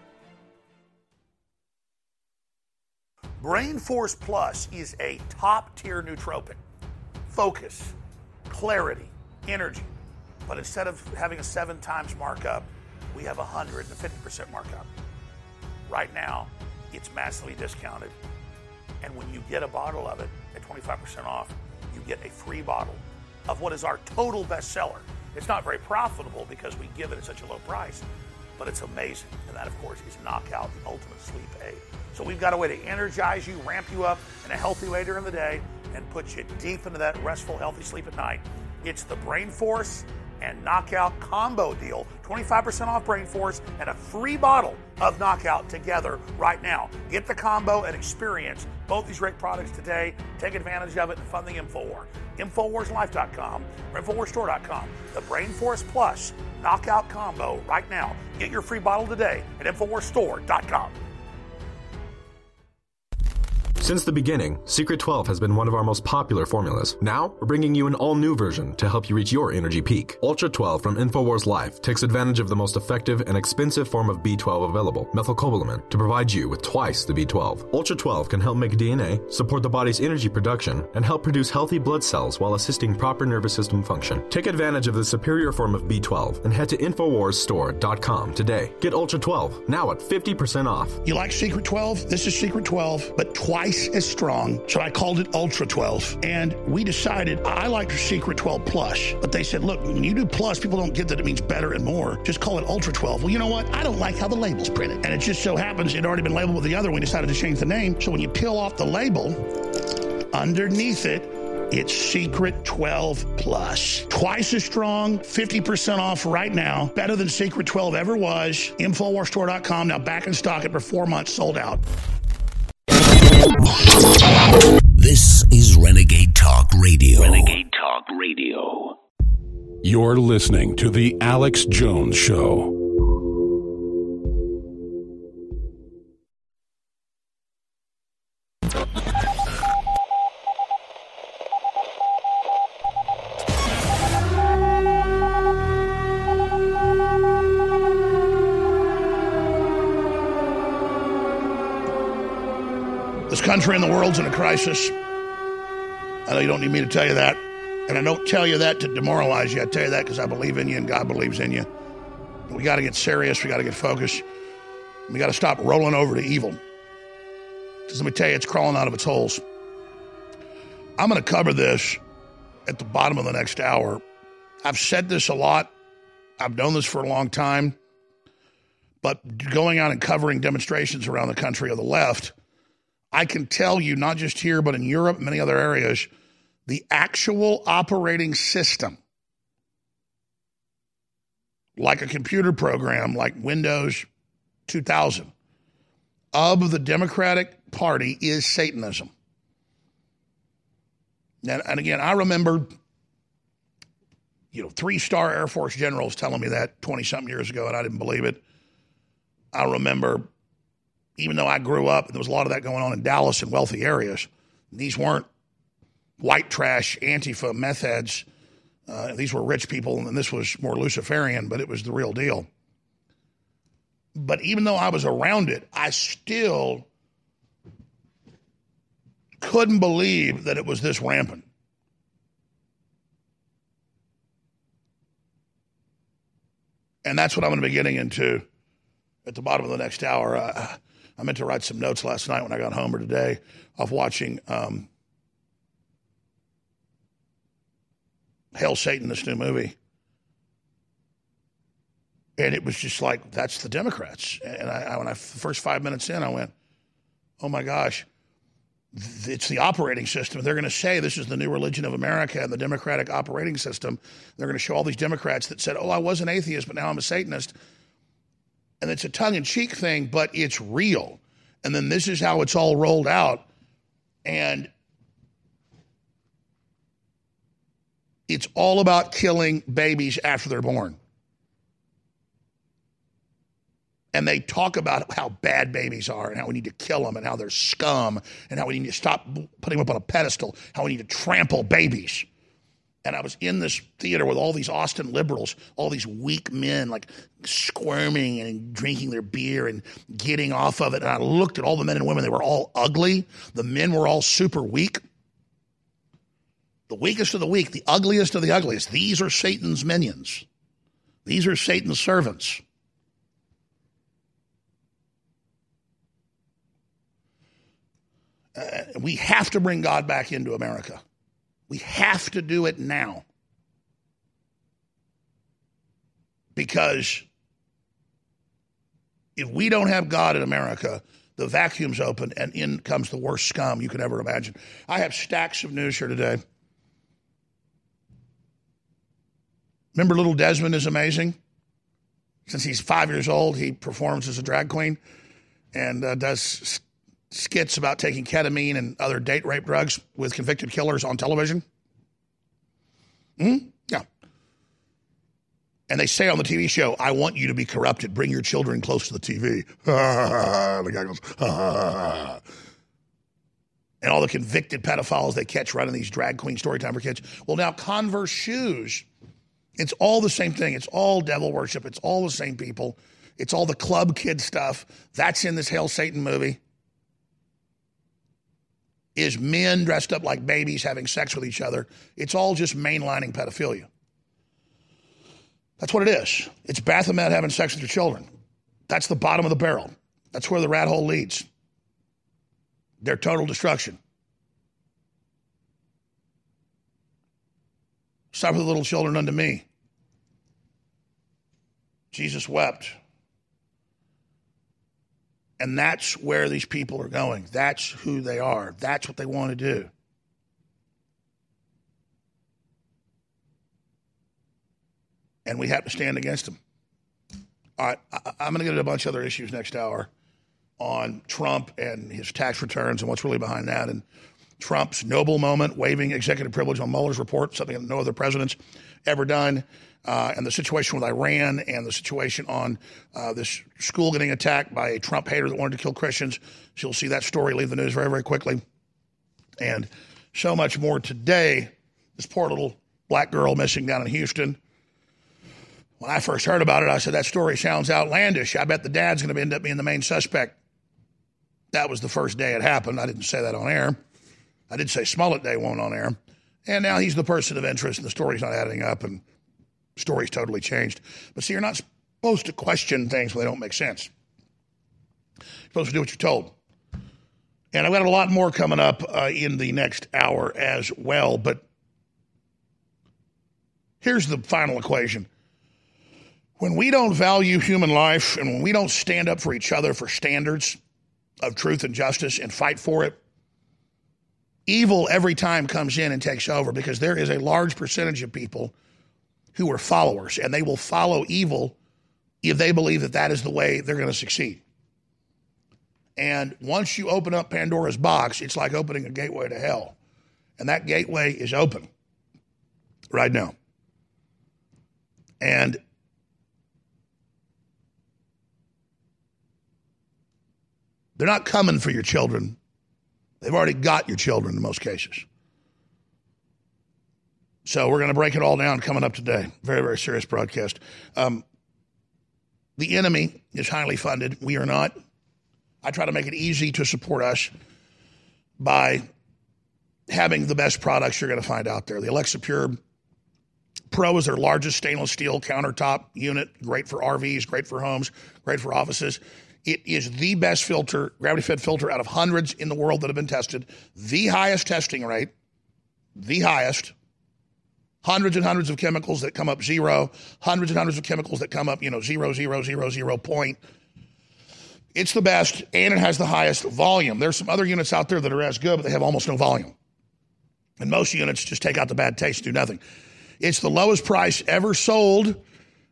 Brain Force Plus is a top tier nootropic. Focus, clarity, energy. But instead of having a seven times markup, we have a 150% markup. Right now, it's massively discounted. And when you get a bottle of it at 25% off, you get a free bottle of what is our total bestseller. It's not very profitable because we give it at such a low price, but it's amazing. And that, of course, is Knockout, the ultimate sleep aid. So we've got a way to energize you, ramp you up in a healthy way during the day, and put you deep into that restful, healthy sleep at night. It's the Brain Force and Knockout combo deal. 25% off Brain Force and a free bottle of Knockout together right now. Get the combo and experience both these great products today. Take advantage of it and fund the InfoWar. InfoWarsLife.com or InfoWarsStore.com. The Brain Force Plus Knockout combo right now. Get your free bottle today at InfoWarsStore.com. Since the beginning, Secret 12 has been one of our most popular formulas. Now, we're bringing you an all new version to help you reach your energy peak. Ultra 12 from InfoWars Life takes advantage of the most effective and expensive form of B12 available, methylcobalamin, to provide you with twice the B12. Ultra 12 can help make DNA, support the body's energy production, and help produce healthy blood cells while assisting proper nervous system function. Take advantage of the superior form of B12 and head to InfoWarsStore.com today. Get Ultra 12 now at 50% off. You like Secret 12? This is Secret 12, but twice as strong. So I called it Ultra 12. And we decided I liked Secret 12 Plus. But they said, look, when you do Plus, people don't get that it means better and more. Just call it Ultra 12. Well, you know what? I don't like how the label's printed. And it just so happens it had already been labeled with the other. We decided to change the name. So when you peel off the label, underneath it, it's Secret 12 Plus. Twice as strong, 50% off right now. Better than Secret 12 ever was. Infowarstore.com. Now back in stock after four months, sold out. This is Renegade Talk Radio. Renegade Talk Radio. You're listening to The Alex Jones Show. Country and the world's in a crisis. I know you don't need me to tell you that. And I don't tell you that to demoralize you. I tell you that because I believe in you and God believes in you. But We got to get serious. We got to get focused. We got to stop rolling over to evil. Because let me tell you, it's crawling out of its holes. I'm going to cover this at the bottom of the next hour. I've said this a lot. I've known this for a long time. But going out and covering demonstrations around the country of the left, I can tell you, not just here, but in Europe many other areas, the actual operating system, like a computer program like Windows 2000, of the Democratic Party is Satanism. And, and again, I remember, you know, three star Air Force generals telling me that 20 something years ago, and I didn't believe it. I remember even though I grew up, and there was a lot of that going on in Dallas and wealthy areas. These weren't white trash Antifa meth heads. Uh, these were rich people, and this was more Luciferian, but it was the real deal. But even though I was around it, I still couldn't believe that it was this rampant. And that's what I'm going to be getting into at the bottom of the next hour. Uh, I meant to write some notes last night when I got home or today of watching um, Hail Satan, this new movie. And it was just like, that's the Democrats. And I, I when I first five minutes in, I went, oh my gosh, it's the operating system. They're going to say this is the new religion of America and the democratic operating system. They're going to show all these Democrats that said, oh, I was an atheist, but now I'm a Satanist. And it's a tongue in cheek thing, but it's real. And then this is how it's all rolled out. And it's all about killing babies after they're born. and they talk about how bad babies are and how we need to kill them and how they're scum and how we need to stop putting them up on a pedestal, how we need to trample babies. And I was in this theater with all these Austin liberals, all these weak men, like squirming and drinking their beer and getting off of it. And I looked at all the men and women, they were all ugly. The men were all super weak. The weakest of the weak, the ugliest of the ugliest. These are Satan's minions, these are Satan's servants. Uh, we have to bring God back into America. We have to do it now. Because if we don't have God in America, the vacuum's open and in comes the worst scum you could ever imagine. I have stacks of news here today. Remember, little Desmond is amazing? Since he's five years old, he performs as a drag queen and uh, does skits about taking ketamine and other date rape drugs with convicted killers on television? Hmm? Yeah. And they say on the TV show, I want you to be corrupted. Bring your children close to the TV. the guy goes, and all the convicted pedophiles they catch running these drag queen story time for kids. Well, now Converse shoes, it's all the same thing. It's all devil worship. It's all the same people. It's all the club kid stuff. That's in this Hail Satan movie is men dressed up like babies having sex with each other. It's all just mainlining pedophilia. That's what it is. It's Baphomet having sex with your children. That's the bottom of the barrel. That's where the rat hole leads. Their total destruction. Suffer the little children unto me. Jesus wept. And that's where these people are going. That's who they are. That's what they want to do. And we have to stand against them. All right, I, am going to get into a bunch of other issues next hour on Trump and his tax returns and what's really behind that, and Trump's noble moment, waiving executive privilege on Mueller's report, something that no other president's ever done uh, and the situation with Iran and the situation on uh, this school getting attacked by a Trump hater that wanted to kill Christians. So you'll see that story leave the news very, very quickly. And so much more today. This poor little black girl missing down in Houston. When I first heard about it, I said, that story sounds outlandish. I bet the dad's going to end up being the main suspect. That was the first day it happened. I didn't say that on air. I did say Smollett Day won't on air. And now he's the person of interest, and the story's not adding up. And story's totally changed. But see, you're not supposed to question things when they don't make sense. You're supposed to do what you're told. And I've got a lot more coming up uh, in the next hour as well. But here's the final equation. When we don't value human life and when we don't stand up for each other for standards of truth and justice and fight for it, evil every time comes in and takes over because there is a large percentage of people who are followers, and they will follow evil if they believe that that is the way they're going to succeed. And once you open up Pandora's box, it's like opening a gateway to hell. And that gateway is open right now. And they're not coming for your children. They've already got your children in most cases. So we're going to break it all down coming up today. Very, very serious broadcast. Um, the enemy is highly funded. We are not. I try to make it easy to support us by having the best products you're going to find out there. The Alexa Pure Pro is their largest stainless steel countertop unit, great for RVs, great for homes, great for offices. It is the best filter, gravity fed filter out of hundreds in the world that have been tested, the highest testing rate, the highest hundreds and hundreds of chemicals that come up zero, hundreds and hundreds of chemicals that come up, you know, zero, zero, zero, zero point. It's the best and it has the highest volume. There's some other units out there that are as good, but they have almost no volume. And most units just take out the bad taste, do nothing. It's the lowest price ever sold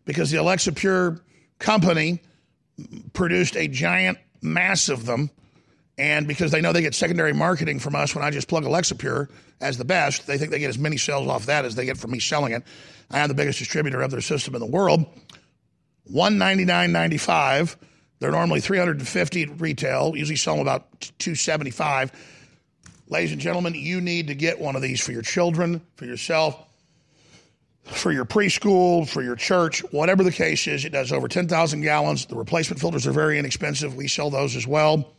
because the Alexa Pure company produced a giant mass of them. And because they know they get secondary marketing from us when I just plug Alexa Pure as the best, they think they get as many sales off that as they get from me selling it. I am the biggest distributor of their system in the world. One ninety nine ninety five. They're normally 350 at retail, usually sell them about 275. Ladies and gentlemen, you need to get one of these for your children, for yourself, for your preschool, for your church, whatever the case is. It does over 10,000 gallons. The replacement filters are very inexpensive. We sell those as well.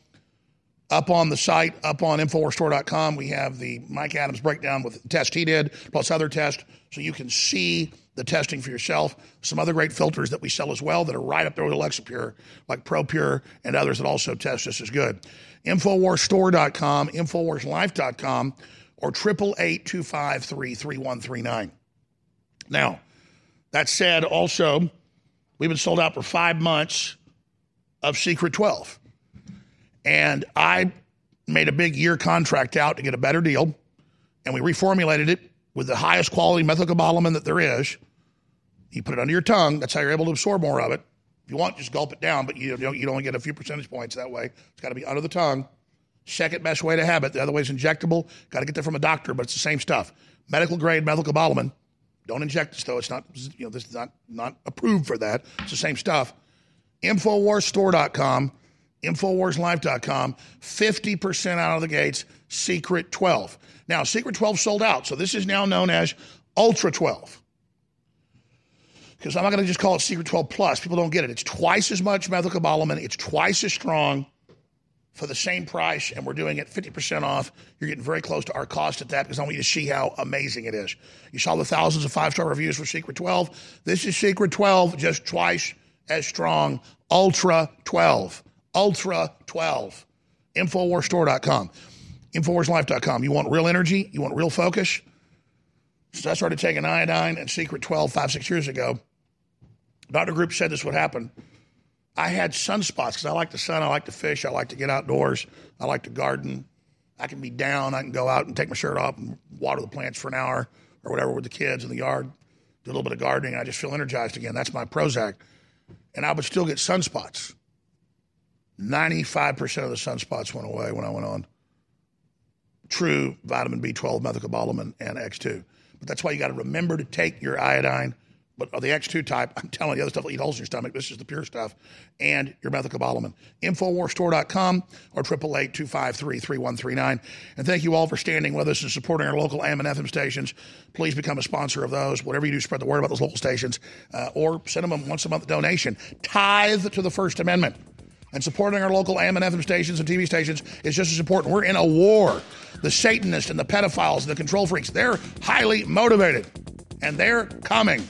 Up on the site, up on InfoWarsStore.com, we have the Mike Adams breakdown with the test he did, plus other tests, so you can see the testing for yourself. Some other great filters that we sell as well that are right up there with Alexa Pure, like ProPure and others that also test just as good. InfoWarsStore.com, InfoWarsLife.com, or 888 Now, that said, also, we've been sold out for five months of Secret 12. And I made a big year contract out to get a better deal, and we reformulated it with the highest quality methylcobalamin that there is. You put it under your tongue. That's how you're able to absorb more of it. If you want, just gulp it down, but you don't, you only get a few percentage points that way. It's got to be under the tongue. Second best way to have it. The other way is injectable. Got to get that from a doctor, but it's the same stuff. Medical grade methylcobalamin. Don't inject this though. It's not you know this is not not approved for that. It's the same stuff. Infowarsstore.com, Infowarslife.com. Fifty percent out of the gates. Secret 12. Now Secret 12 sold out, so this is now known as Ultra 12 because I'm not going to just call it Secret 12 Plus. People don't get it. It's twice as much methylcobalamin. It's twice as strong for the same price, and we're doing it 50% off. You're getting very close to our cost at that because I want you to see how amazing it is. You saw the thousands of five star reviews for Secret 12. This is Secret 12, just twice as strong. Ultra 12. Ultra 12. Infowarsstore.com. Infowarslife.com. You want real energy? You want real focus? Since I started taking iodine and Secret 12 five, six years ago, Dr. Group said this would happen. I had sunspots because I like the sun, I like to fish, I like to get outdoors, I like to garden. I can be down, I can go out and take my shirt off and water the plants for an hour or whatever with the kids in the yard, do a little bit of gardening, I just feel energized again. That's my Prozac. And I would still get sunspots. 95% of the sunspots went away when I went on true vitamin B12, methylcobalamin, and X2. But that's why you got to remember to take your iodine but the X2 type, I'm telling you, other stuff will eat holes in your stomach. This is the pure stuff. And your methylcobalamin. Infowarstore.com or 888-253-3139. And thank you all for standing with us and supporting our local AM and FM stations. Please become a sponsor of those. Whatever you do, spread the word about those local stations. Uh, or send them a once a month donation. Tithe to the First Amendment. And supporting our local AM and FM stations and TV stations is just as important. We're in a war. The Satanists and the pedophiles and the control freaks, they're highly motivated. And they're coming.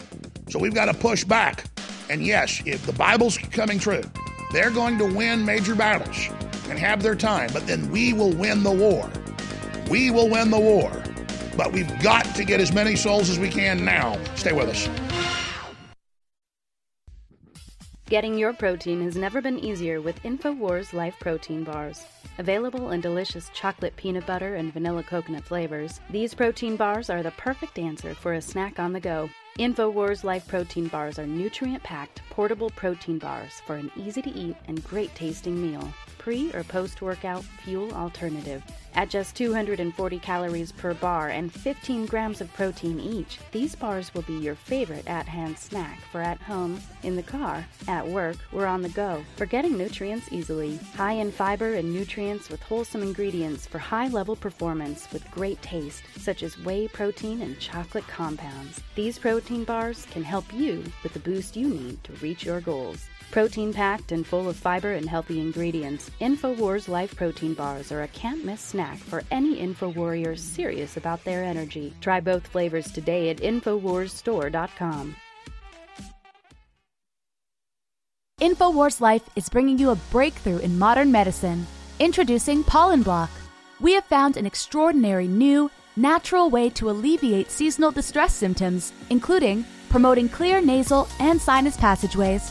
So we've got to push back. And yes, if the Bible's coming true, they're going to win major battles and have their time, but then we will win the war. We will win the war. But we've got to get as many souls as we can now. Stay with us. Getting your protein has never been easier with InfoWars Life Protein Bars. Available in delicious chocolate peanut butter and vanilla coconut flavors, these protein bars are the perfect answer for a snack on the go. InfoWars Life Protein Bars are nutrient packed, portable protein bars for an easy to eat and great tasting meal. Pre or post workout fuel alternative. At just 240 calories per bar and 15 grams of protein each, these bars will be your favorite at hand snack for at home, in the car, at work, or on the go, for getting nutrients easily. High in fiber and nutrients with wholesome ingredients for high level performance with great taste, such as whey protein and chocolate compounds. These protein bars can help you with the boost you need to reach your goals. Protein packed and full of fiber and healthy ingredients, InfoWars Life Protein Bars are a can't miss snack for any InfoWarrior serious about their energy. Try both flavors today at InfoWarsStore.com. InfoWars Life is bringing you a breakthrough in modern medicine. Introducing Pollen Block. We have found an extraordinary new, natural way to alleviate seasonal distress symptoms, including promoting clear nasal and sinus passageways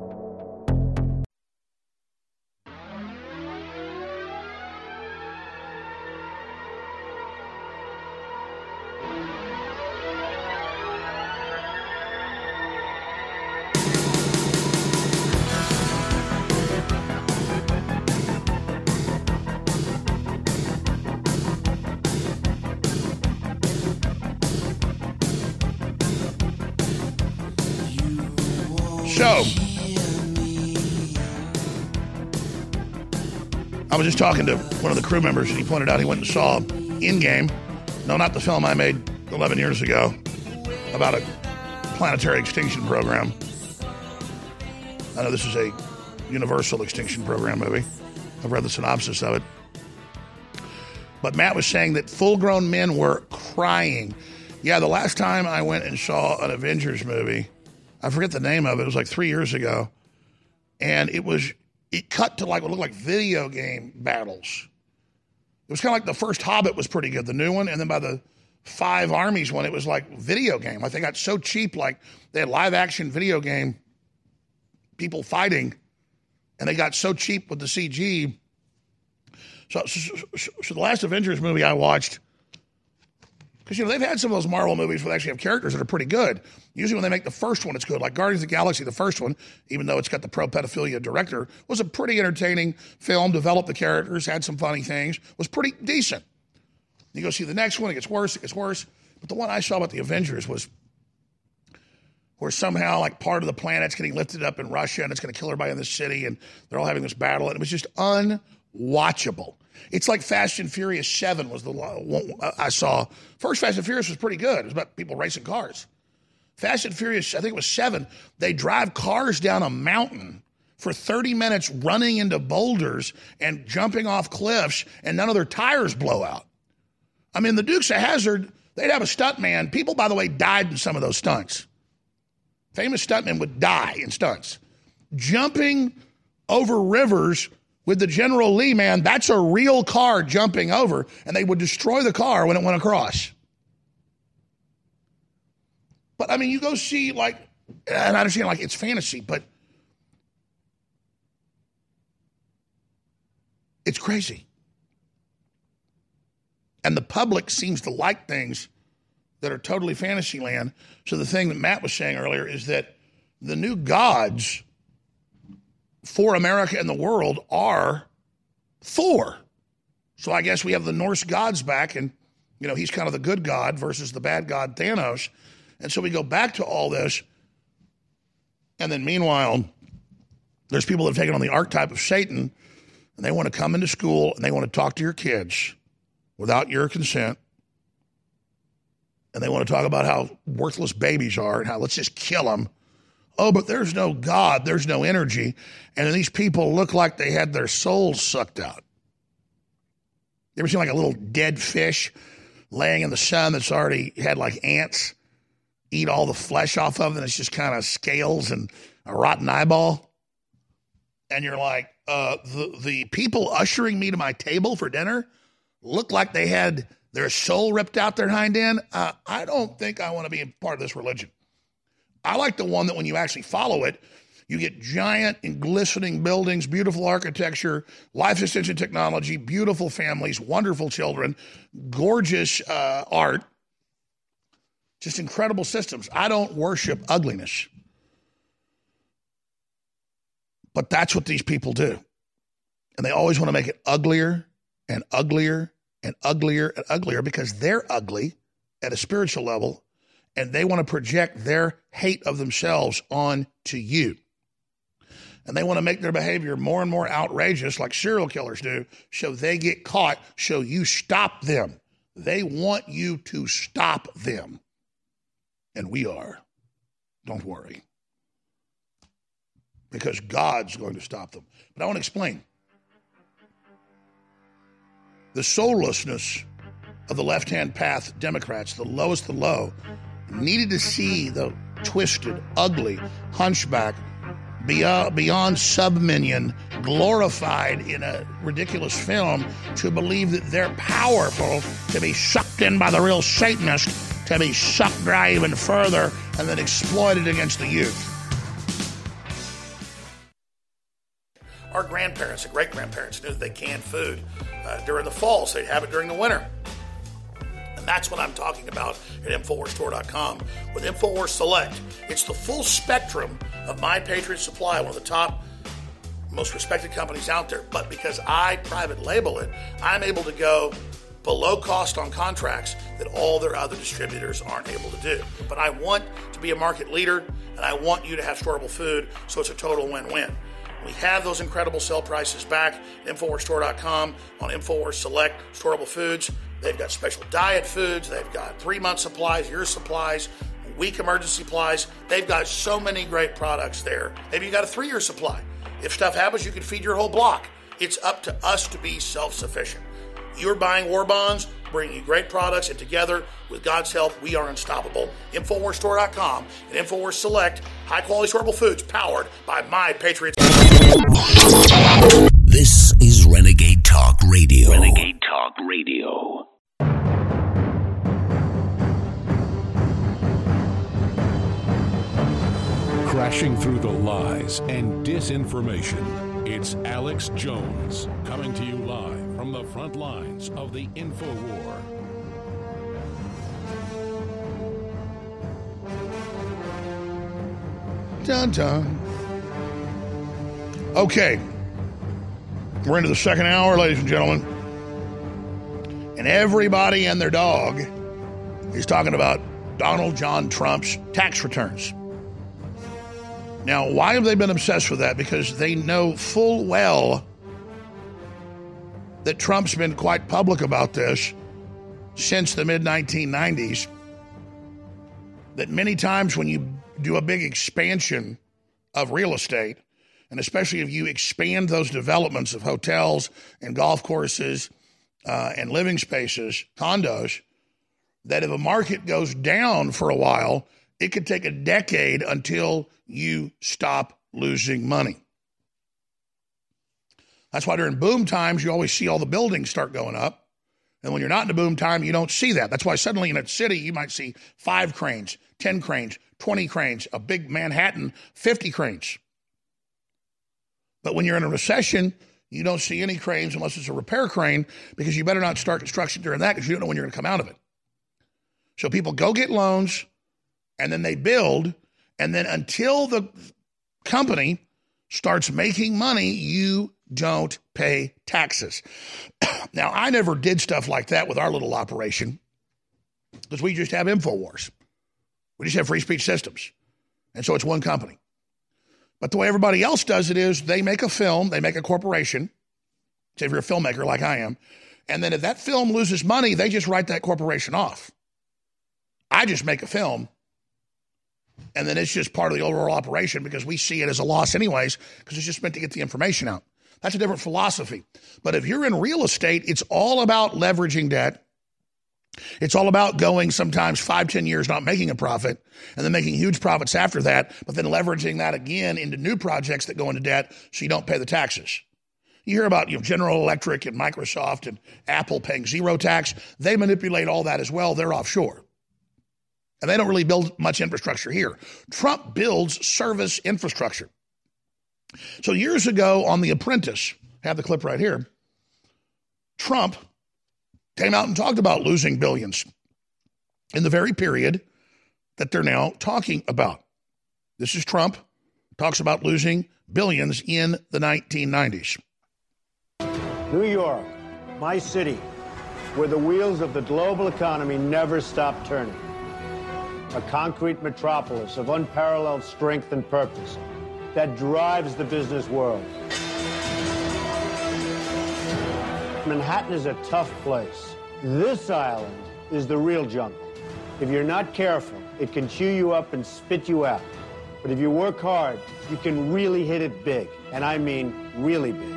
Talking to one of the crew members, and he pointed out he went and saw Endgame. No, not the film I made 11 years ago about a planetary extinction program. I know this is a universal extinction program movie. I've read the synopsis of it. But Matt was saying that full grown men were crying. Yeah, the last time I went and saw an Avengers movie, I forget the name of it. It was like three years ago, and it was it cut to like what looked like video game battles. It was kind of like the first Hobbit was pretty good, the new one, and then by the Five Armies one, it was like video game. Like they got so cheap, like they had live action video game people fighting, and they got so cheap with the CG. So, so, so, so the last Avengers movie I watched because you know they've had some of those Marvel movies where they actually have characters that are pretty good. Usually when they make the first one, it's good. Like Guardians of the Galaxy, the first one, even though it's got the pro pedophilia director, was a pretty entertaining film. Developed the characters, had some funny things, was pretty decent. You go see the next one, it gets worse, it gets worse. But the one I saw about the Avengers was where somehow like part of the planet's getting lifted up in Russia and it's going to kill everybody in the city and they're all having this battle and it was just unwatchable. It's like Fast and Furious 7 was the one I saw. First Fast and Furious was pretty good. It was about people racing cars. Fast and Furious, I think it was 7, they drive cars down a mountain for 30 minutes running into boulders and jumping off cliffs and none of their tires blow out. I mean, the Dukes of Hazzard, they'd have a stuntman. People, by the way, died in some of those stunts. Famous stuntmen would die in stunts. Jumping over rivers with the General Lee, man, that's a real car jumping over, and they would destroy the car when it went across. But I mean, you go see, like, and I understand, like, it's fantasy, but it's crazy. And the public seems to like things that are totally fantasy land. So the thing that Matt was saying earlier is that the new gods for America and the world are Thor. So I guess we have the Norse gods back, and you know he's kind of the good god versus the bad god Thanos, and so we go back to all this, and then meanwhile, there's people that have taken on the archetype of Satan, and they want to come into school and they want to talk to your kids without your consent, and they want to talk about how worthless babies are and how let's just kill them oh, but there's no God, there's no energy. And these people look like they had their souls sucked out. You ever seen like a little dead fish laying in the sun that's already had like ants eat all the flesh off of it it's just kind of scales and a rotten eyeball? And you're like, uh, the, the people ushering me to my table for dinner look like they had their soul ripped out their hind end. Uh, I don't think I want to be part of this religion. I like the one that when you actually follow it, you get giant and glistening buildings, beautiful architecture, life extension technology, beautiful families, wonderful children, gorgeous uh, art, just incredible systems. I don't worship ugliness. But that's what these people do. And they always want to make it uglier and uglier and uglier and uglier because they're ugly at a spiritual level and they want to project their hate of themselves onto you. And they want to make their behavior more and more outrageous, like serial killers do, so they get caught, so you stop them. They want you to stop them. And we are. Don't worry. Because God's going to stop them. But I want to explain. The soullessness of the left hand path Democrats, the lowest of the low, needed to see the twisted, ugly, hunchback, beyond, beyond subminion, glorified in a ridiculous film to believe that they're powerful to be sucked in by the real Satanist, to be sucked dry even further, and then exploited against the youth. Our grandparents and great grandparents knew that they canned food uh, during the fall, so they'd have it during the winter. And that's what I'm talking about at InfoWarsStore.com with InfoWars Select. It's the full spectrum of My Patriot Supply, one of the top, most respected companies out there. But because I private label it, I'm able to go below cost on contracts that all their other distributors aren't able to do. But I want to be a market leader and I want you to have storable food, so it's a total win win. We have those incredible sell prices back at InfoWarsStore.com on InfoWars Select Storable Foods. They've got special diet foods. They've got three month supplies, year supplies, week emergency supplies. They've got so many great products there. Maybe you got a three year supply. If stuff happens, you can feed your whole block. It's up to us to be self sufficient. You're buying war bonds, bringing you great products, and together, with God's help, we are unstoppable. InfoWarsStore.com and InfoWars Select, high quality storable foods powered by My Patriots. This is Renegade Talk Radio. Renegade Talk Radio. Crashing through the lies and disinformation. It's Alex Jones coming to you live from the front lines of the info war. Dun dun. Okay. We're into the second hour, ladies and gentlemen. And everybody and their dog is talking about Donald John Trump's tax returns. Now, why have they been obsessed with that? Because they know full well that Trump's been quite public about this since the mid 1990s. That many times when you do a big expansion of real estate, and especially if you expand those developments of hotels and golf courses uh, and living spaces, condos, that if a market goes down for a while, it could take a decade until you stop losing money. That's why during boom times, you always see all the buildings start going up. And when you're not in a boom time, you don't see that. That's why suddenly in a city, you might see five cranes, 10 cranes, 20 cranes, a big Manhattan, 50 cranes. But when you're in a recession, you don't see any cranes unless it's a repair crane because you better not start construction during that because you don't know when you're going to come out of it. So people go get loans and then they build. And then until the company starts making money, you don't pay taxes. now, I never did stuff like that with our little operation because we just have InfoWars. We just have free speech systems. And so it's one company. But the way everybody else does it is they make a film, they make a corporation. Say if you're a filmmaker like I am, and then if that film loses money, they just write that corporation off. I just make a film, and then it's just part of the overall operation because we see it as a loss anyways, because it's just meant to get the information out. That's a different philosophy. But if you're in real estate, it's all about leveraging debt. It's all about going sometimes five, ten years not making a profit and then making huge profits after that, but then leveraging that again into new projects that go into debt so you don't pay the taxes. You hear about you know, General Electric and Microsoft and Apple paying zero tax. They manipulate all that as well. They're offshore. And they don't really build much infrastructure here. Trump builds service infrastructure. So years ago on The Apprentice, I have the clip right here, Trump came out and talked about losing billions in the very period that they're now talking about. This is Trump talks about losing billions in the 1990s. New York, my city, where the wheels of the global economy never stop turning. a concrete metropolis of unparalleled strength and purpose that drives the business world. Manhattan is a tough place. This island is the real jungle. If you're not careful, it can chew you up and spit you out. But if you work hard, you can really hit it big. And I mean really big.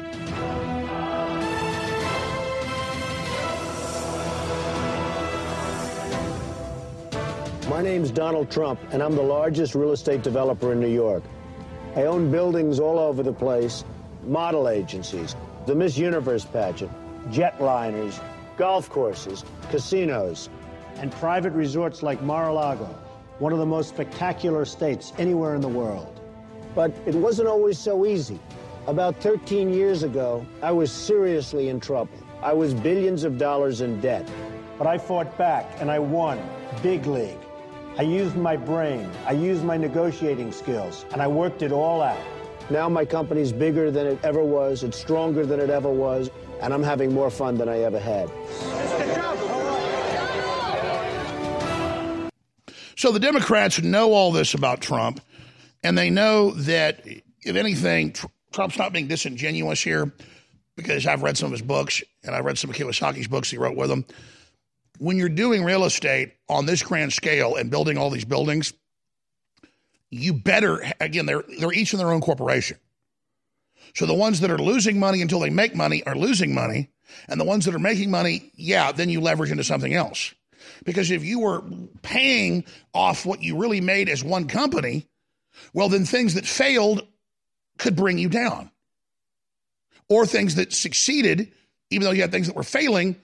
My name's Donald Trump, and I'm the largest real estate developer in New York. I own buildings all over the place, model agencies, the Miss Universe pageant, jetliners, golf courses, casinos, and private resorts like Mar-a-Lago, one of the most spectacular states anywhere in the world. But it wasn't always so easy. About 13 years ago, I was seriously in trouble. I was billions of dollars in debt. But I fought back and I won. Big league. I used my brain, I used my negotiating skills, and I worked it all out. Now my company's bigger than it ever was, it's stronger than it ever was, and I'm having more fun than I ever had. So the Democrats know all this about Trump, and they know that, if anything, Trump's not being disingenuous here because I've read some of his books and I've read some of Kiyosaki's books he wrote with him. When you're doing real estate on this grand scale and building all these buildings, you better, again, they're, they're each in their own corporation. So the ones that are losing money until they make money are losing money. And the ones that are making money, yeah, then you leverage into something else. Because if you were paying off what you really made as one company, well, then things that failed could bring you down. Or things that succeeded, even though you had things that were failing,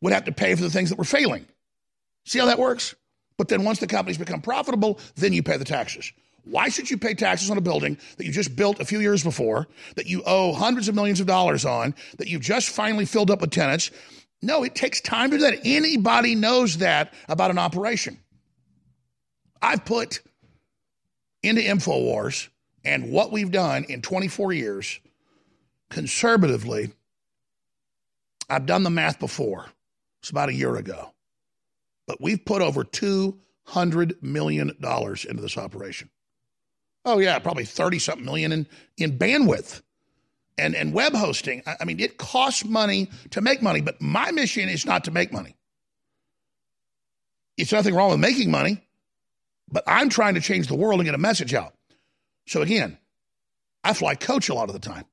would have to pay for the things that were failing. See how that works? But then once the companies become profitable, then you pay the taxes. Why should you pay taxes on a building that you just built a few years before, that you owe hundreds of millions of dollars on, that you've just finally filled up with tenants? No, it takes time to do that. Anybody knows that about an operation. I've put into InfoWars and what we've done in 24 years, conservatively, I've done the math before. It's about a year ago. But we've put over $200 million into this operation. Oh, yeah, probably 30 something million in, in bandwidth and, and web hosting. I, I mean, it costs money to make money, but my mission is not to make money. It's nothing wrong with making money, but I'm trying to change the world and get a message out. So again, I fly coach a lot of the time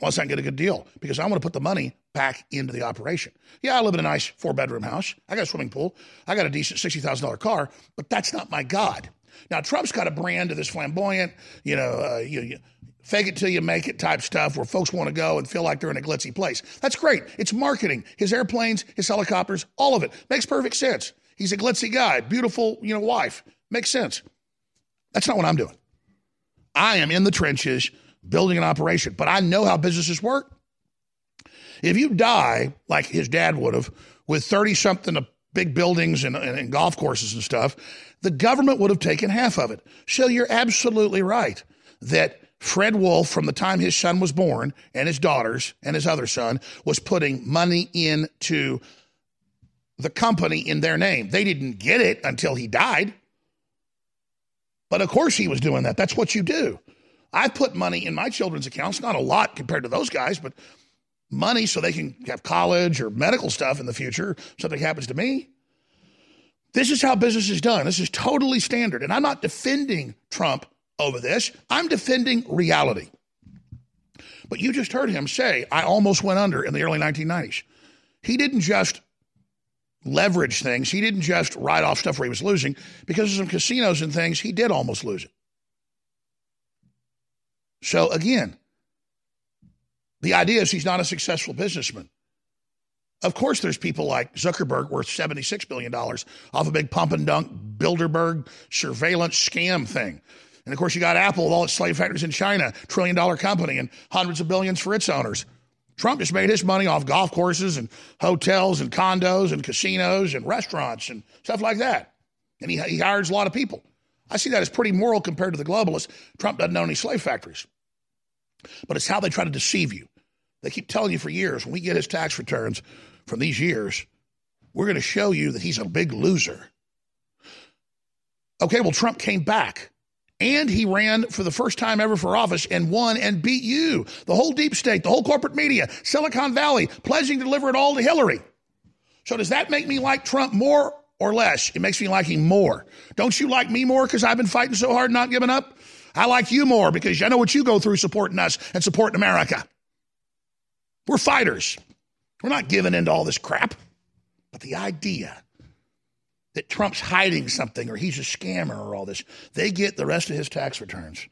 unless I can get a good deal because I want to put the money back into the operation. Yeah, I live in a nice four bedroom house. I got a swimming pool. I got a decent $60,000 car, but that's not my God. Now, Trump's got a brand of this flamboyant, you know, uh, you, you fake it till you make it type stuff where folks want to go and feel like they're in a glitzy place. That's great. It's marketing. His airplanes, his helicopters, all of it makes perfect sense. He's a glitzy guy, beautiful, you know, wife. Makes sense. That's not what I'm doing. I am in the trenches building an operation, but I know how businesses work. If you die like his dad would have with 30 something of big buildings and, and, and, golf courses and stuff, the government would have taken half of it. So you're absolutely right that Fred Wolf, from the time his son was born and his daughters and his other son, was putting money into the company in their name. They didn't get it until he died. But of course he was doing that. That's what you do. I put money in my children's accounts, not a lot compared to those guys, but money so they can have college or medical stuff in the future. Something happens to me. This is how business is done. This is totally standard. And I'm not defending Trump over this, I'm defending reality. But you just heard him say, I almost went under in the early 1990s. He didn't just leverage things, he didn't just write off stuff where he was losing. Because of some casinos and things, he did almost lose it. So again, the idea is he's not a successful businessman. Of course, there's people like Zuckerberg worth $76 billion off a big pump and dunk Bilderberg surveillance scam thing. And of course, you got Apple with all its slave factories in China, trillion dollar company, and hundreds of billions for its owners. Trump just made his money off golf courses and hotels and condos and casinos and restaurants and stuff like that. And he, he hires a lot of people. I see that as pretty moral compared to the globalists. Trump doesn't own any slave factories. But it's how they try to deceive you. They keep telling you for years when we get his tax returns from these years, we're going to show you that he's a big loser. Okay, well, Trump came back and he ran for the first time ever for office and won and beat you. The whole deep state, the whole corporate media, Silicon Valley, pledging to deliver it all to Hillary. So does that make me like Trump more or less? It makes me like him more. Don't you like me more because I've been fighting so hard, not giving up? I like you more because I know what you go through supporting us and supporting America. We're fighters. We're not giving into all this crap. But the idea that Trump's hiding something or he's a scammer or all this, they get the rest of his tax returns.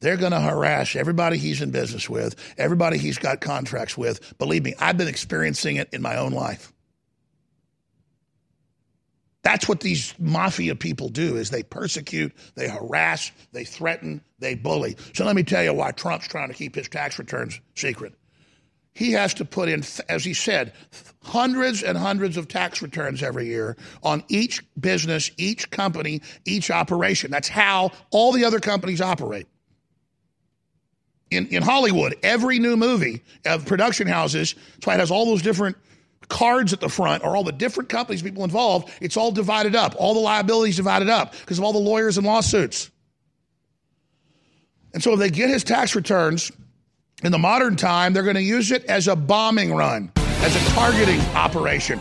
They're going to harass everybody he's in business with, everybody he's got contracts with. Believe me, I've been experiencing it in my own life. That's what these mafia people do is they persecute, they harass, they threaten, they bully. So let me tell you why Trump's trying to keep his tax returns secret. He has to put in, as he said, hundreds and hundreds of tax returns every year on each business, each company, each operation. That's how all the other companies operate. In, in Hollywood, every new movie of production houses, that's why it has all those different cards at the front or all the different companies, people involved, it's all divided up. All the liabilities divided up because of all the lawyers and lawsuits. And so if they get his tax returns in the modern time, they're going to use it as a bombing run, as a targeting operation.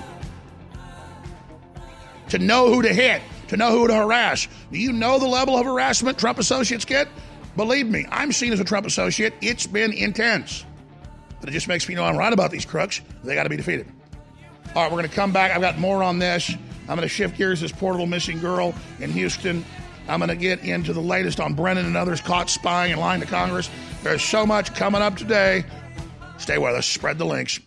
To know who to hit, to know who to harass. Do you know the level of harassment Trump associates get? Believe me, I'm seen as a Trump associate. It's been intense. But it just makes me know I'm right about these crooks. They got to be defeated. All right, we're going to come back. I've got more on this. I'm going to shift gears. This portable missing girl in Houston. I'm going to get into the latest on Brennan and others caught spying and lying to Congress. There's so much coming up today. Stay with us. Spread the links.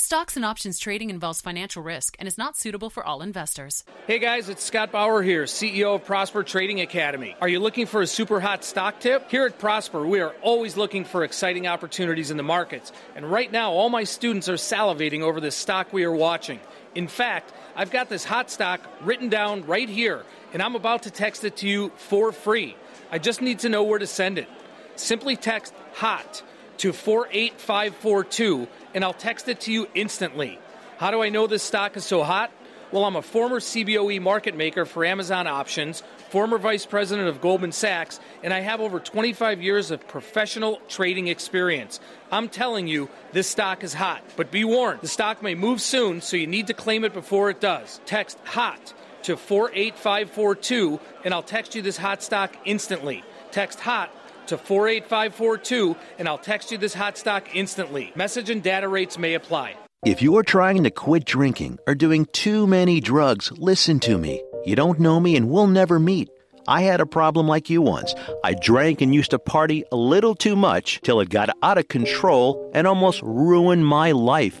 Stocks and options trading involves financial risk and is not suitable for all investors. Hey guys, it's Scott Bauer here, CEO of Prosper Trading Academy. Are you looking for a super hot stock tip? Here at Prosper, we are always looking for exciting opportunities in the markets. And right now, all my students are salivating over this stock we are watching. In fact, I've got this hot stock written down right here, and I'm about to text it to you for free. I just need to know where to send it. Simply text HOT to 48542 and I'll text it to you instantly. How do I know this stock is so hot? Well, I'm a former CBOE market maker for Amazon Options, former vice president of Goldman Sachs, and I have over 25 years of professional trading experience. I'm telling you, this stock is hot. But be warned, the stock may move soon, so you need to claim it before it does. Text HOT to 48542, and I'll text you this hot stock instantly. Text HOT to 48542 and I'll text you this hot stock instantly. Message and data rates may apply. If you're trying to quit drinking or doing too many drugs, listen to me. You don't know me and we'll never meet. I had a problem like you once. I drank and used to party a little too much till it got out of control and almost ruined my life.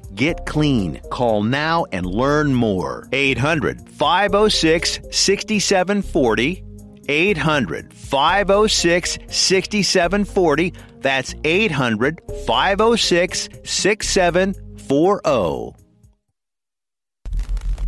Get clean. Call now and learn more. 800 506 6740. 800 506 6740. That's 800 506 6740.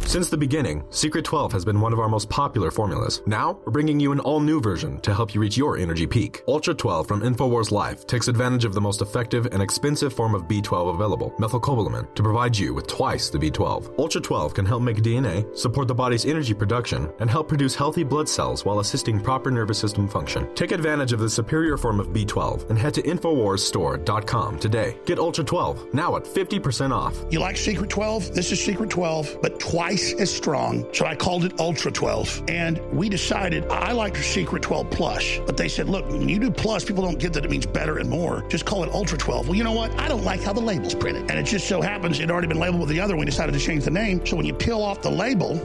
Since the beginning, Secret 12 has been one of our most popular formulas. Now, we're bringing you an all new version to help you reach your energy peak. Ultra 12 from InfoWars Life takes advantage of the most effective and expensive form of B12 available, methylcobalamin, to provide you with twice the B12. Ultra 12 can help make DNA, support the body's energy production, and help produce healthy blood cells while assisting proper nervous system function. Take advantage of the superior form of B12 and head to InfoWarsStore.com today. Get Ultra 12 now at 50% off. You like Secret 12? This is Secret 12, but twice as strong. So I called it Ultra 12. And we decided I liked Secret 12 Plus. But they said, look, when you do Plus, people don't get that it means better and more. Just call it Ultra 12. Well, you know what? I don't like how the label's printed. And it just so happens it had already been labeled with the other. We decided to change the name. So when you peel off the label,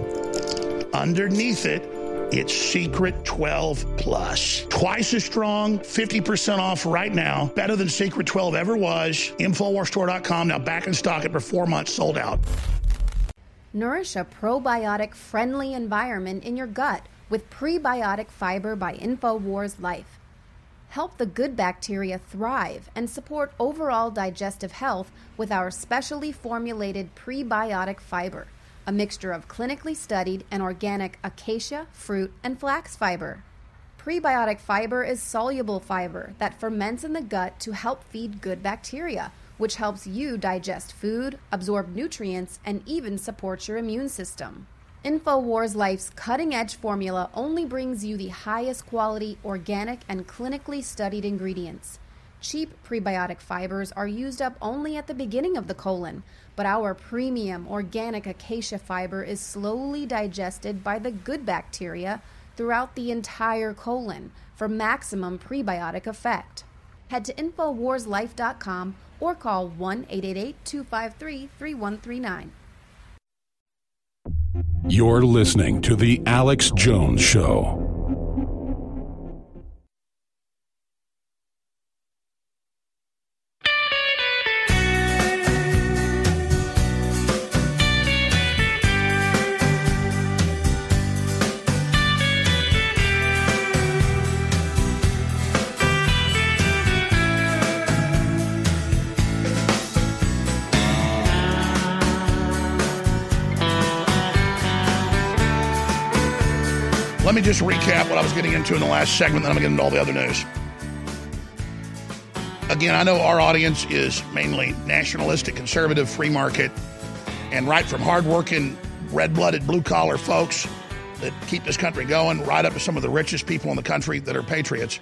underneath it, it's Secret 12 Plus. Twice as strong, 50% off right now. Better than Secret 12 ever was. InfoWarsStore.com. Now back in stock after four months, sold out. Nourish a probiotic friendly environment in your gut with prebiotic fiber by InfoWars Life. Help the good bacteria thrive and support overall digestive health with our specially formulated prebiotic fiber, a mixture of clinically studied and organic acacia, fruit, and flax fiber. Prebiotic fiber is soluble fiber that ferments in the gut to help feed good bacteria, which helps you digest food, absorb nutrients, and even support your immune system. InfoWars Life's cutting edge formula only brings you the highest quality, organic, and clinically studied ingredients. Cheap prebiotic fibers are used up only at the beginning of the colon, but our premium organic acacia fiber is slowly digested by the good bacteria throughout the entire colon for maximum prebiotic effect. Head to InfoWarsLife.com or call 1 888 253 3139. You're listening to The Alex Jones Show. Let me just recap what I was getting into in the last segment, then I'm going to get into all the other news. Again, I know our audience is mainly nationalistic, conservative, free market, and right from hardworking, red blooded, blue collar folks that keep this country going, right up to some of the richest people in the country that are patriots.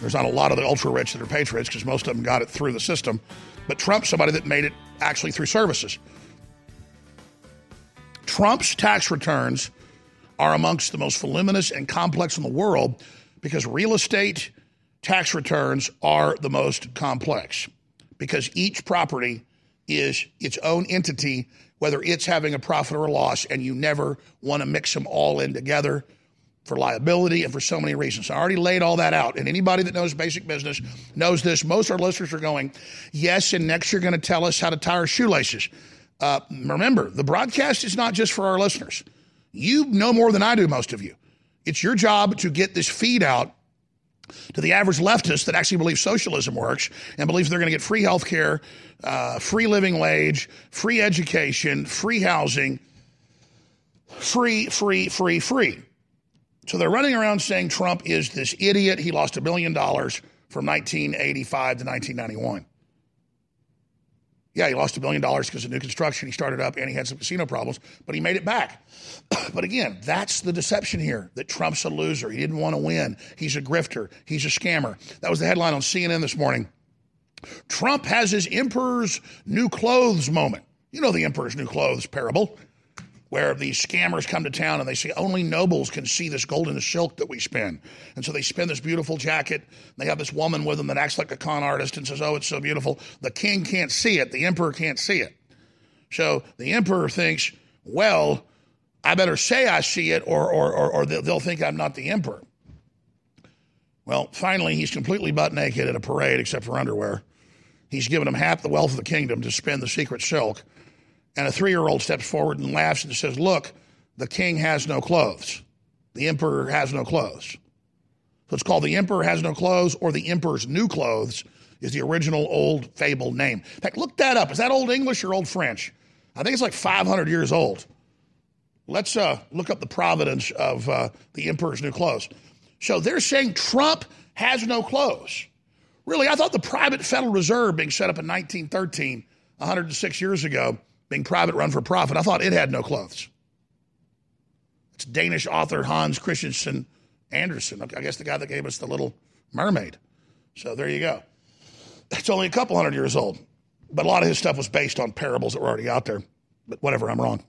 There's not a lot of the ultra rich that are patriots because most of them got it through the system. But Trump's somebody that made it actually through services. Trump's tax returns are amongst the most voluminous and complex in the world because real estate tax returns are the most complex because each property is its own entity, whether it's having a profit or a loss, and you never want to mix them all in together for liability and for so many reasons. I already laid all that out. And anybody that knows basic business knows this. Most of our listeners are going, yes, and next you're going to tell us how to tie our shoelaces. Uh, remember, the broadcast is not just for our listeners. You know more than I do, most of you. It's your job to get this feed out to the average leftist that actually believes socialism works and believes they're going to get free health care, uh, free living wage, free education, free housing, free, free, free, free. So they're running around saying Trump is this idiot. He lost a billion dollars from 1985 to 1991. Yeah, he lost a billion dollars because of new construction he started up and he had some casino problems, but he made it back. but again, that's the deception here that Trump's a loser. He didn't want to win. He's a grifter. He's a scammer. That was the headline on CNN this morning. Trump has his emperor's new clothes moment. You know the emperor's new clothes parable where these scammers come to town and they say only nobles can see this golden silk that we spin. And so they spin this beautiful jacket. They have this woman with them that acts like a con artist and says, Oh, it's so beautiful. The king can't see it, the emperor can't see it. So the emperor thinks, Well, I better say I see it or, or, or, or they'll think I'm not the emperor. Well, finally, he's completely butt naked at a parade except for underwear. He's given them half the wealth of the kingdom to spin the secret silk and a three year old steps forward and laughs and says, Look, the king has no clothes. The emperor has no clothes. So it's called The Emperor Has No Clothes or The Emperor's New Clothes is the original old fable name. In fact, look that up. Is that Old English or Old French? I think it's like 500 years old. Let's uh, look up the providence of uh, The Emperor's New Clothes. So they're saying Trump has no clothes. Really, I thought the private Federal Reserve being set up in 1913, 106 years ago, being private run for profit. I thought it had no clothes. It's Danish author Hans Christian Andersen. I guess the guy that gave us the Little Mermaid. So there you go. It's only a couple hundred years old, but a lot of his stuff was based on parables that were already out there. But whatever, I'm wrong.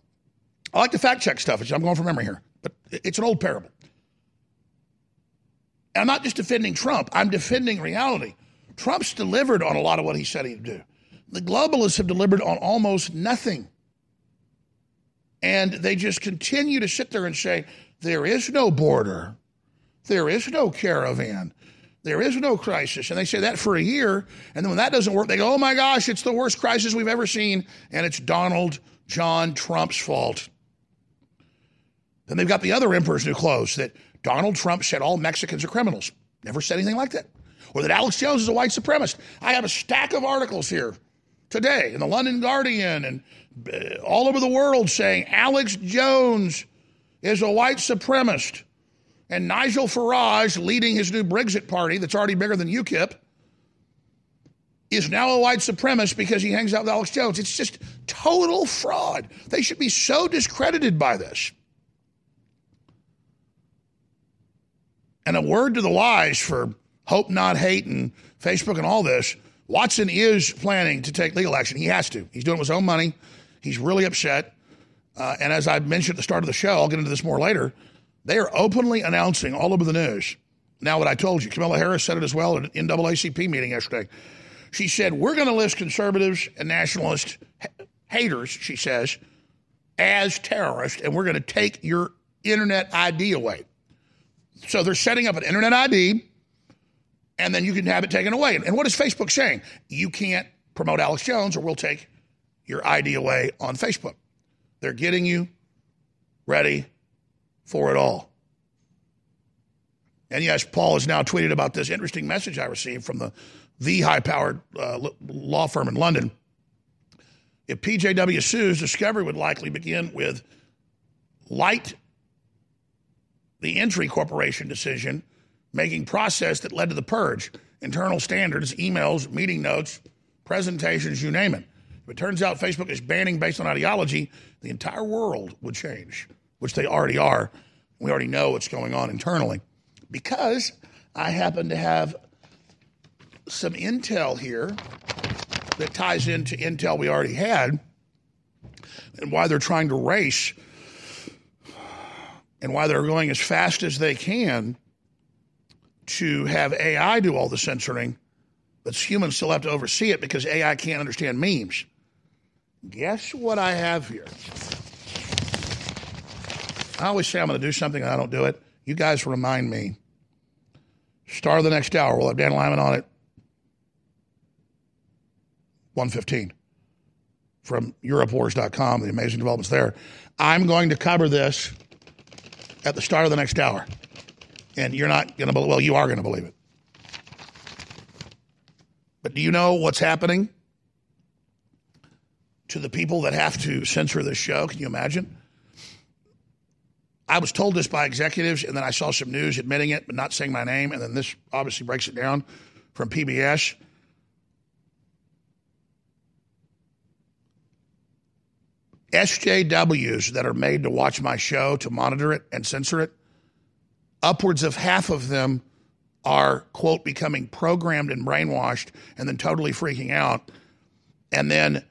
I like to fact check stuff. I'm going from memory here, but it's an old parable. And I'm not just defending Trump, I'm defending reality. Trump's delivered on a lot of what he said he'd do. The globalists have delivered on almost nothing. And they just continue to sit there and say, there is no border, there is no caravan, there is no crisis. And they say that for a year. And then when that doesn't work, they go, oh my gosh, it's the worst crisis we've ever seen. And it's Donald John Trump's fault. Then they've got the other emperor's new clothes that Donald Trump said all Mexicans are criminals. Never said anything like that. Or that Alex Jones is a white supremacist. I have a stack of articles here today in the London Guardian and uh, all over the world saying Alex Jones is a white supremacist. And Nigel Farage, leading his new Brexit party that's already bigger than UKIP, is now a white supremacist because he hangs out with Alex Jones. It's just total fraud. They should be so discredited by this. And a word to the wise for Hope Not Hate and Facebook and all this Watson is planning to take legal action. He has to. He's doing it with his own money. He's really upset. Uh, and as I mentioned at the start of the show, I'll get into this more later. They are openly announcing all over the news. Now, what I told you, Kamala Harris said it as well at an NAACP meeting yesterday. She said, We're going to list conservatives and nationalist haters, she says, as terrorists, and we're going to take your internet ID away. So they're setting up an internet ID and then you can have it taken away. And what is Facebook saying? You can't promote Alex Jones or we'll take your ID away on Facebook. They're getting you ready for it all. And yes, Paul has now tweeted about this interesting message I received from the the high powered uh, law firm in London. If PJW sues, discovery would likely begin with light the entry corporation decision making process that led to the purge internal standards, emails, meeting notes, presentations, you name it. If it turns out Facebook is banning based on ideology, the entire world would change, which they already are. We already know what's going on internally. Because I happen to have some intel here that ties into intel we already had and why they're trying to race and why they're going as fast as they can to have AI do all the censoring, but humans still have to oversee it because AI can't understand memes. Guess what I have here? I always say I'm going to do something and I don't do it. You guys remind me. Star of the next hour. We'll have Dan Lyman on it. 115 from EuropeWars.com, the amazing developments there. I'm going to cover this at the start of the next hour and you're not going to believe, well, you are going to believe it. But do you know what's happening to the people that have to censor this show? Can you imagine? I was told this by executives, and then I saw some news admitting it, but not saying my name, and then this obviously breaks it down from PBS. SJWs that are made to watch my show, to monitor it and censor it, upwards of half of them are, quote, becoming programmed and brainwashed and then totally freaking out. And then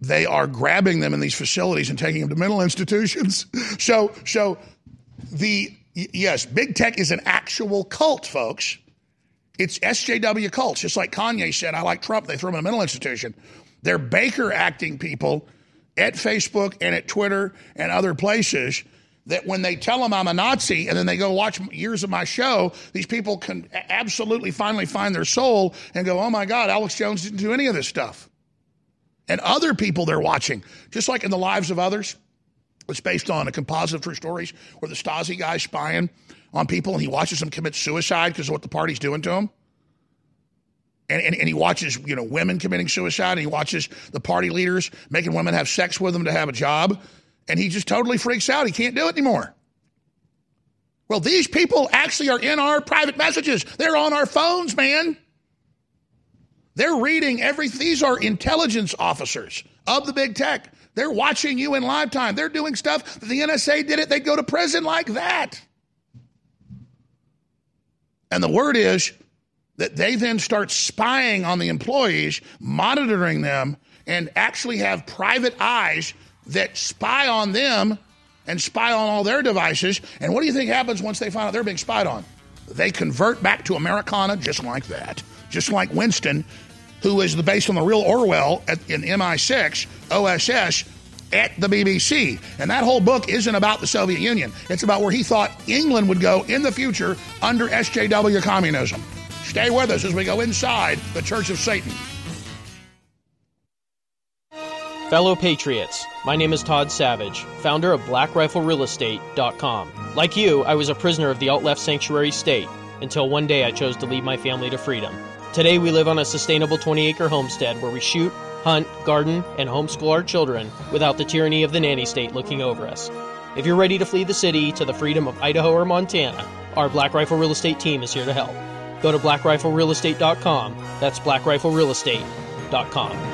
they are grabbing them in these facilities and taking them to mental institutions. so, so the, yes, big tech is an actual cult, folks. It's SJW cults, just like Kanye said, I like Trump. They throw him in a mental institution. They're Baker acting people at Facebook and at Twitter and other places that when they tell them I'm a Nazi and then they go watch years of my show, these people can absolutely finally find their soul and go, oh my God, Alex Jones didn't do any of this stuff. And other people they're watching, just like in the lives of others, it's based on a composite of true stories where the Stasi guy's spying on people and he watches them commit suicide because of what the party's doing to them. And, and, and, he watches, you know, women committing suicide, and he watches the party leaders making women have sex with them to have a job and he just totally freaks out. He can't do it anymore. Well, these people actually are in our private messages. They're on our phones, man. They're reading every. These are intelligence officers of the big tech. They're watching you in live time. They're doing stuff. If the NSA did it, they'd go to prison like that. And the word is that they then start spying on the employees, monitoring them, and actually have private eyes that spy on them and spy on all their devices. And what do you think happens once they find out they're being spied on? They convert back to Americana just like that. Just like Winston, who is based on the real Orwell at, in MI6, OSS, at the BBC. And that whole book isn't about the Soviet Union. It's about where he thought England would go in the future under SJW communism. Stay with us as we go inside the Church of Satan. Fellow Patriots, my name is Todd Savage, founder of BlackRifleRealEstate.com. Like you, I was a prisoner of the alt left sanctuary state until one day I chose to lead my family to freedom. Today we live on a sustainable 20 acre homestead where we shoot, hunt, garden, and homeschool our children without the tyranny of the nanny state looking over us. If you're ready to flee the city to the freedom of Idaho or Montana, our Black Rifle Real Estate team is here to help. Go to blackriflerealestate.com. That's blackriflerealestate.com.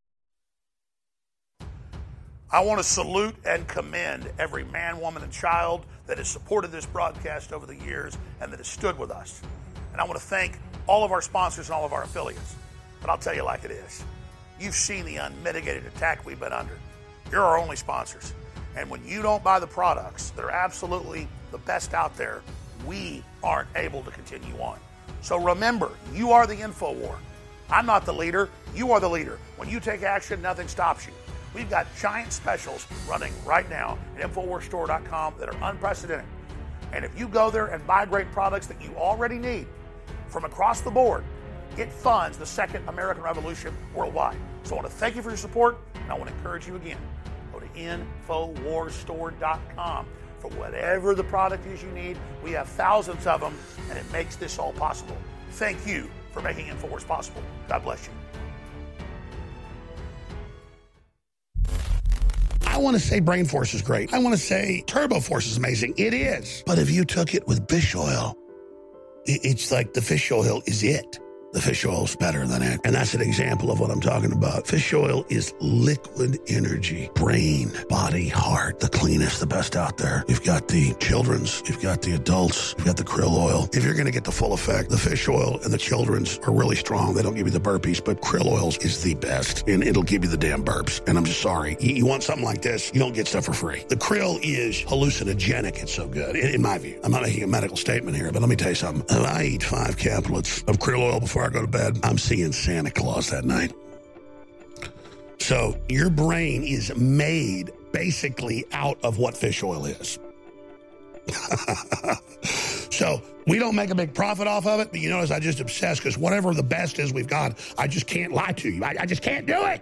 I want to salute and commend every man, woman, and child that has supported this broadcast over the years and that has stood with us. And I want to thank all of our sponsors and all of our affiliates. But I'll tell you like it is. You've seen the unmitigated attack we've been under. You're our only sponsors. And when you don't buy the products that are absolutely the best out there, we aren't able to continue on. So remember, you are the info war. I'm not the leader. You are the leader. When you take action, nothing stops you. We've got giant specials running right now at InfoWarsStore.com that are unprecedented. And if you go there and buy great products that you already need from across the board, it funds the second American Revolution worldwide. So I want to thank you for your support, and I want to encourage you again. Go to InfoWarsStore.com for whatever the product is you need. We have thousands of them, and it makes this all possible. Thank you for making InfoWars possible. God bless you. I want to say Brain Force is great. I want to say Turbo Force is amazing. It is. But if you took it with fish oil, it's like the fish oil is it. The fish oil's better than it. And that's an example of what I'm talking about. Fish oil is liquid energy, brain, body, heart, the cleanest, the best out there. You've got the children's, you've got the adults, you've got the krill oil. If you're going to get the full effect, the fish oil and the children's are really strong. They don't give you the burpees, but krill oils is the best and it'll give you the damn burps. And I'm just sorry. You, you want something like this, you don't get stuff for free. The krill is hallucinogenic. It's so good, in, in my view. I'm not making a medical statement here, but let me tell you something. If I eat five caplets of krill oil before I go to bed, I'm seeing Santa Claus that night. So your brain is made basically out of what fish oil is. so we don't make a big profit off of it, but you notice I just obsess because whatever the best is we've got, I just can't lie to you. I, I just can't do it.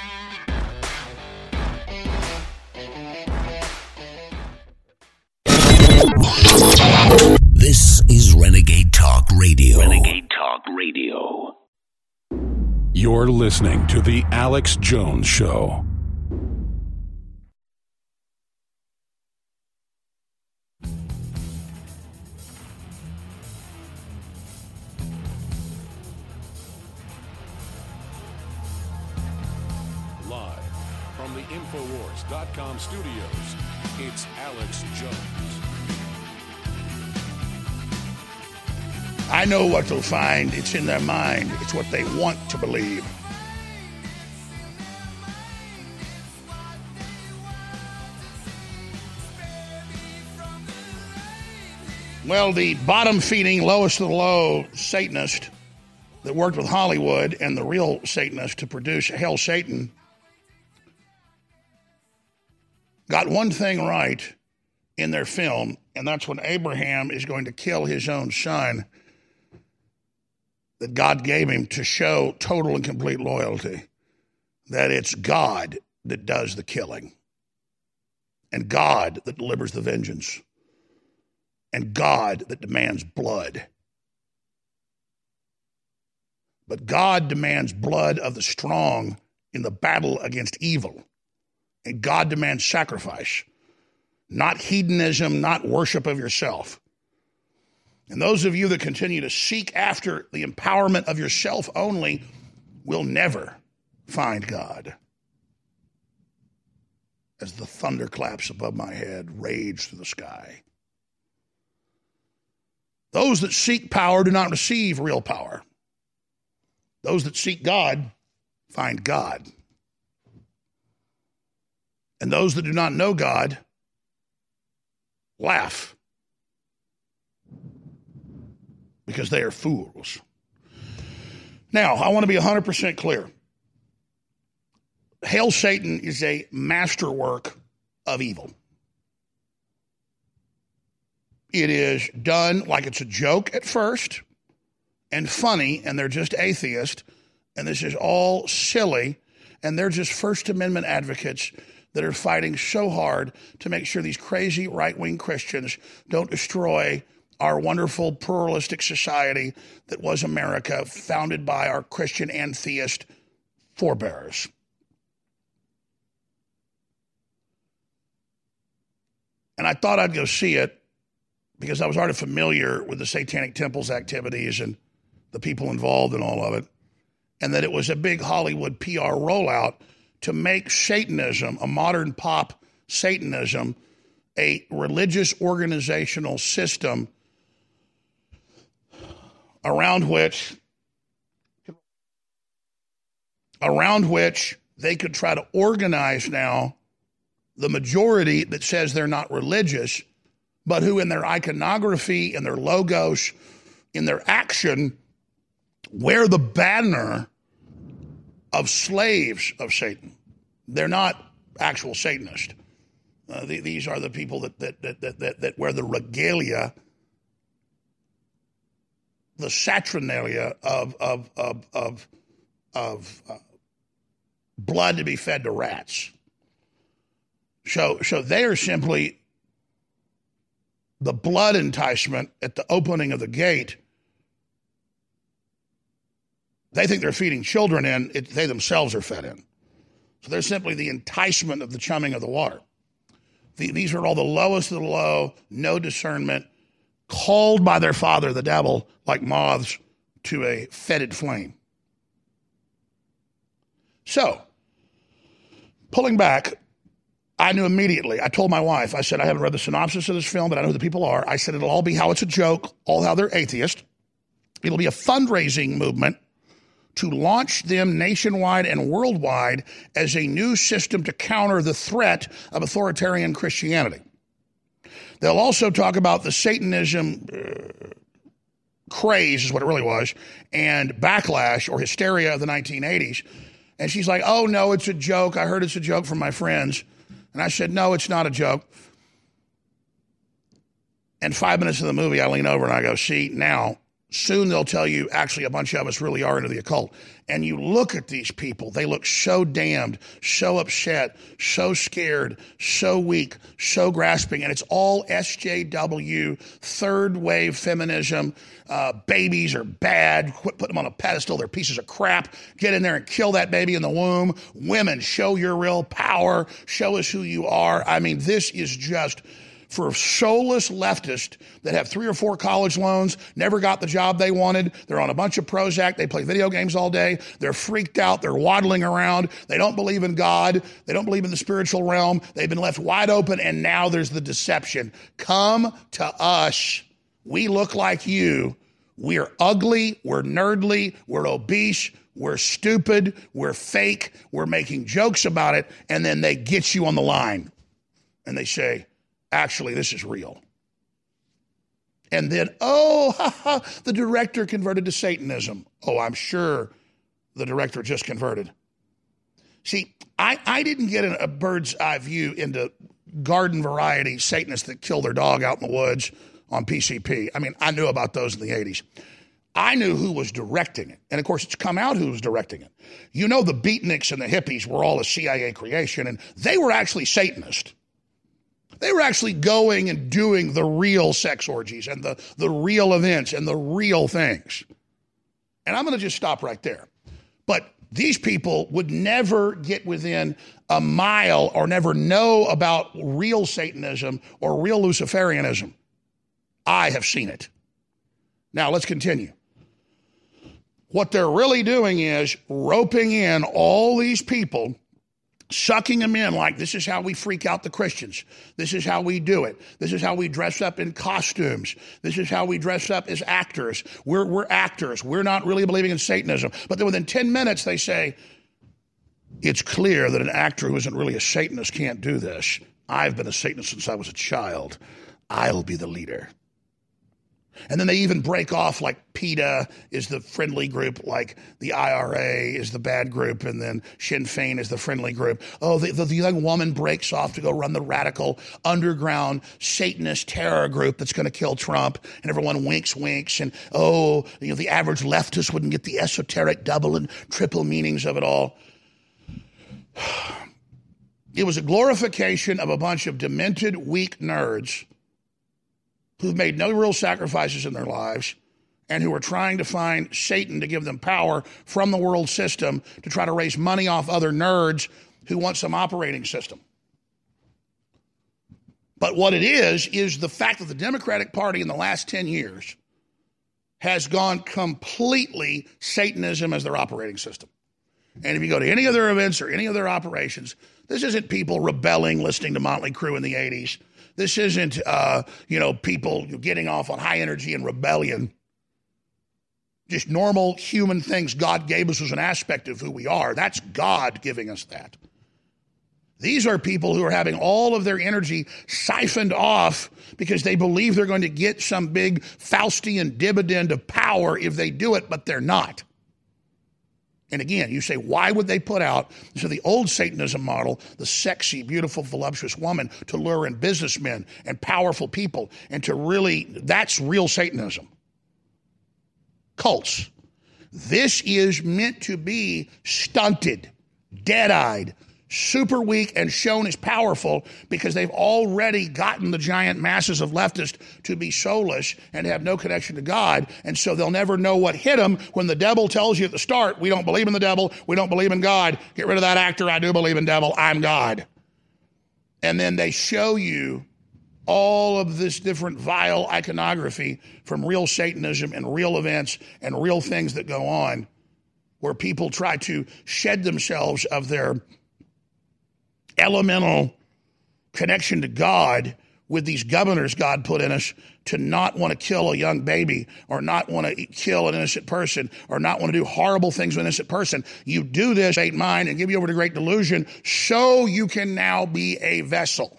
This is Renegade Talk Radio. Renegade Talk Radio. You're listening to The Alex Jones Show. Live from the Infowars.com studios, I know what they'll find. It's in their mind. It's what they want to believe. Well, the bottom feeding, lowest of the low Satanist that worked with Hollywood and the real Satanist to produce Hail Satan got one thing right in their film, and that's when Abraham is going to kill his own son. That God gave him to show total and complete loyalty, that it's God that does the killing, and God that delivers the vengeance, and God that demands blood. But God demands blood of the strong in the battle against evil. And God demands sacrifice, not hedonism, not worship of yourself. And those of you that continue to seek after the empowerment of yourself only will never find God. As the thunderclaps above my head rage through the sky. Those that seek power do not receive real power. Those that seek God find God. And those that do not know God laugh because they are fools. Now, I want to be 100% clear. Hail Satan is a masterwork of evil. It is done like it's a joke at first and funny, and they're just atheists, and this is all silly, and they're just First Amendment advocates that are fighting so hard to make sure these crazy right wing Christians don't destroy our wonderful pluralistic society that was America, founded by our Christian and theist forebears. And I thought I'd go see it because I was already familiar with the Satanic Temple's activities and the people involved in all of it, and that it was a big Hollywood PR rollout to make Satanism, a modern pop Satanism, a religious organizational system around which around which they could try to organize now the majority that says they're not religious, but who in their iconography, in their logos, in their action, wear the banner of slaves of Satan. They're not actual Satanists. Uh, the, these are the people that, that, that, that, that wear the regalia the saturnalia of of of of, of uh, blood to be fed to rats. So so they are simply the blood enticement at the opening of the gate. They think they're feeding children in, it, they themselves are fed in. So they're simply the enticement of the chumming of the water. The, these are all the lowest of the low, no discernment, called by their father, the devil, like moths to a fetid flame. So, pulling back, I knew immediately. I told my wife, I said, I haven't read the synopsis of this film, but I know who the people are. I said, it'll all be how it's a joke, all how they're atheist. It'll be a fundraising movement to launch them nationwide and worldwide as a new system to counter the threat of authoritarian Christianity. They'll also talk about the Satanism uh, craze, is what it really was, and backlash or hysteria of the 1980s. And she's like, oh, no, it's a joke. I heard it's a joke from my friends. And I said, no, it's not a joke. And five minutes of the movie, I lean over and I go, see, now soon they'll tell you actually a bunch of us really are into the occult. And you look at these people, they look so damned, so upset, so scared, so weak, so grasping. And it's all SJW, third wave feminism. Uh, babies are bad. Quit putting them on a pedestal. They're pieces of crap. Get in there and kill that baby in the womb. Women, show your real power. Show us who you are. I mean, this is just for soulless leftists that have three or four college loans, never got the job they wanted. They're on a bunch of Prozac. They play video games all day. They're freaked out. They're waddling around. They don't believe in God. They don't believe in the spiritual realm. They've been left wide open, and now there's the deception. Come to us. We look like you. We're ugly. We're nerdly. We're obese. We're stupid. We're fake. We're making jokes about it. And then they get you on the line and they say, actually, this is real. And then, oh, ha, ha, the director converted to Satanism. Oh, I'm sure the director just converted. See, I, I didn't get a, bird's eye view into garden variety Satanists that kill their dog out in the woods on PCP. I mean, I knew about those in the 80s. I knew who was directing it. And of course, it's come out who was directing it. You know, the beatniks and the hippies were all a CIA creation, and they were actually Satanists. They were actually going and doing the real sex orgies and the, the real events and the real things. And I'm going to just stop right there. But these people would never get within a mile or never know about real Satanism or real Luciferianism. I have seen it. Now, let's continue. What they're really doing is roping in all these people sucking them in like this is how we freak out the Christians. This is how we do it. This is how we dress up in costumes. This is how we dress up as actors. We're, we're actors. We're not really believing in Satanism. But then within 10 minutes, they say, it's clear that an actor who isn't really a Satanist can't do this. I've been a Satanist since I was a child. I'll be the leader. And then they even break off like PETA is the friendly group, like the IRA is the bad group, and then Sinn Féin is the friendly group. Oh, the, the, the, young woman breaks off to go run the radical underground Satanist terror group that's going to kill Trump, and everyone winks, winks, and oh, you know, the average leftist wouldn't get the esoteric double and triple meanings of it all. It was a glorification of a bunch of demented, weak nerds who've made no real sacrifices in their lives and who are trying to find Satan to give them power from the world system to try to raise money off other nerds who want some operating system. But what it is, is the fact that the Democratic Party in the last 10 years has gone completely Satanism as their operating system. And if you go to any other events or any other operations, this isn't people rebelling, listening to Motley Crue in the 80s. This isn't, uh, you know, people getting off on high energy and rebellion. Just normal human things God gave us as an aspect of who we are. That's God giving us that. These are people who are having all of their energy siphoned off because they believe they're going to get some big Faustian dividend of power if they do it, but they're not. And again, you say, why would they put out so the old Satanism model, the sexy, beautiful, voluptuous woman to lure in businessmen and powerful people and to really, that's real Satanism. Cults. This is meant to be stunted, dead eyed, super weak and shown as powerful because they've already gotten the giant masses of leftists to be soulless and have no connection to God. And so they'll never know what hit them when the devil tells you at the start, we don't believe in the devil, we don't believe in God. Get rid of that actor, I do believe in devil, I'm God. And then they show you all of this different vile iconography from real Satanism and real events and real things that go on where people try to shed themselves of their elemental connection to God with these governors God put in us to not want to kill a young baby or not want to kill an innocent person or not want to do horrible things with an innocent person. You do this, ain't mine, and give you over to great delusion so you can now be a vessel.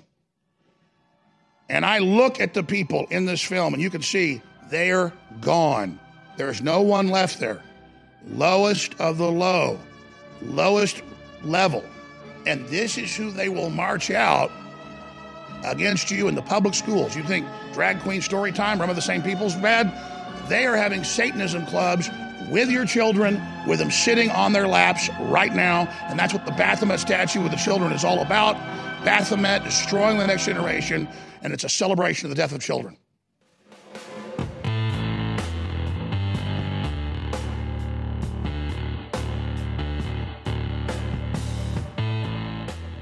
And I look at the people in this film and you can see they're gone. There's no one left there. Lowest of the low, lowest level. And this is who they will march out against you in the public schools. You think drag queen story time, remember the same people's bad? They are having Satanism clubs with your children, with them sitting on their laps right now. And that's what the Baphomet statue with the children is all about. Baphomet destroying the next generation, and it's a celebration of the death of children.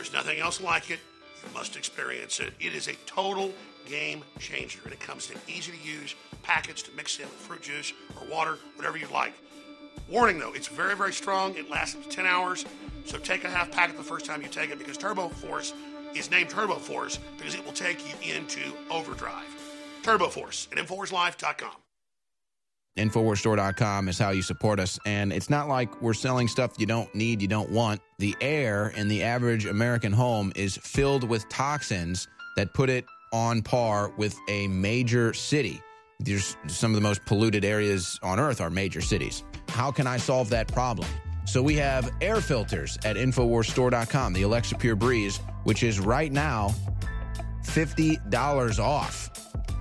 There's nothing else like it. You must experience it. It is a total game changer, and it comes in easy to use packets to mix in with fruit juice or water, whatever you like. Warning though, it's very, very strong. It lasts up to 10 hours, so take a half packet the first time you take it because Turbo Force is named Turbo Force because it will take you into overdrive. Turbo Force at InfoWarsLife.com. Infowarsstore.com is how you support us. And it's not like we're selling stuff you don't need, you don't want. The air in the average American home is filled with toxins that put it on par with a major city. There's some of the most polluted areas on earth are major cities. How can I solve that problem? So we have air filters at InfoWarsStore.com, the Alexa Pure Breeze, which is right now $50 off.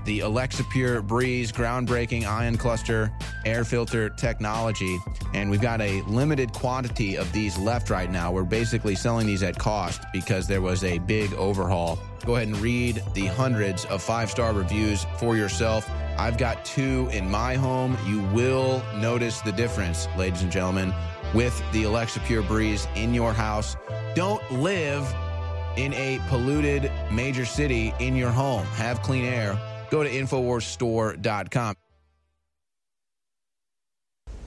The Alexa Pure Breeze groundbreaking ion cluster air filter technology. And we've got a limited quantity of these left right now. We're basically selling these at cost because there was a big overhaul. Go ahead and read the hundreds of five star reviews for yourself. I've got two in my home. You will notice the difference, ladies and gentlemen, with the Alexa Pure Breeze in your house. Don't live in a polluted major city in your home. Have clean air. Go to InfoWarsStore.com.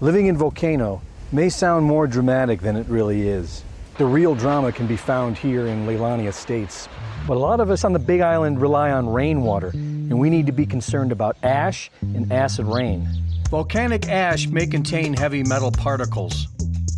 Living in Volcano may sound more dramatic than it really is. The real drama can be found here in Leilani Estates. But a lot of us on the Big Island rely on rainwater, and we need to be concerned about ash and acid rain. Volcanic ash may contain heavy metal particles,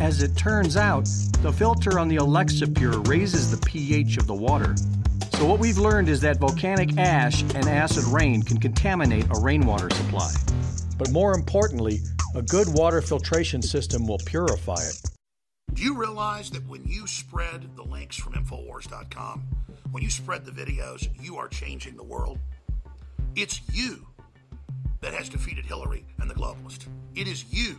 As it turns out, the filter on the Alexa Pure raises the pH of the water. So, what we've learned is that volcanic ash and acid rain can contaminate a rainwater supply. But more importantly, a good water filtration system will purify it. Do you realize that when you spread the links from Infowars.com, when you spread the videos, you are changing the world? It's you that has defeated Hillary and the globalists. It is you,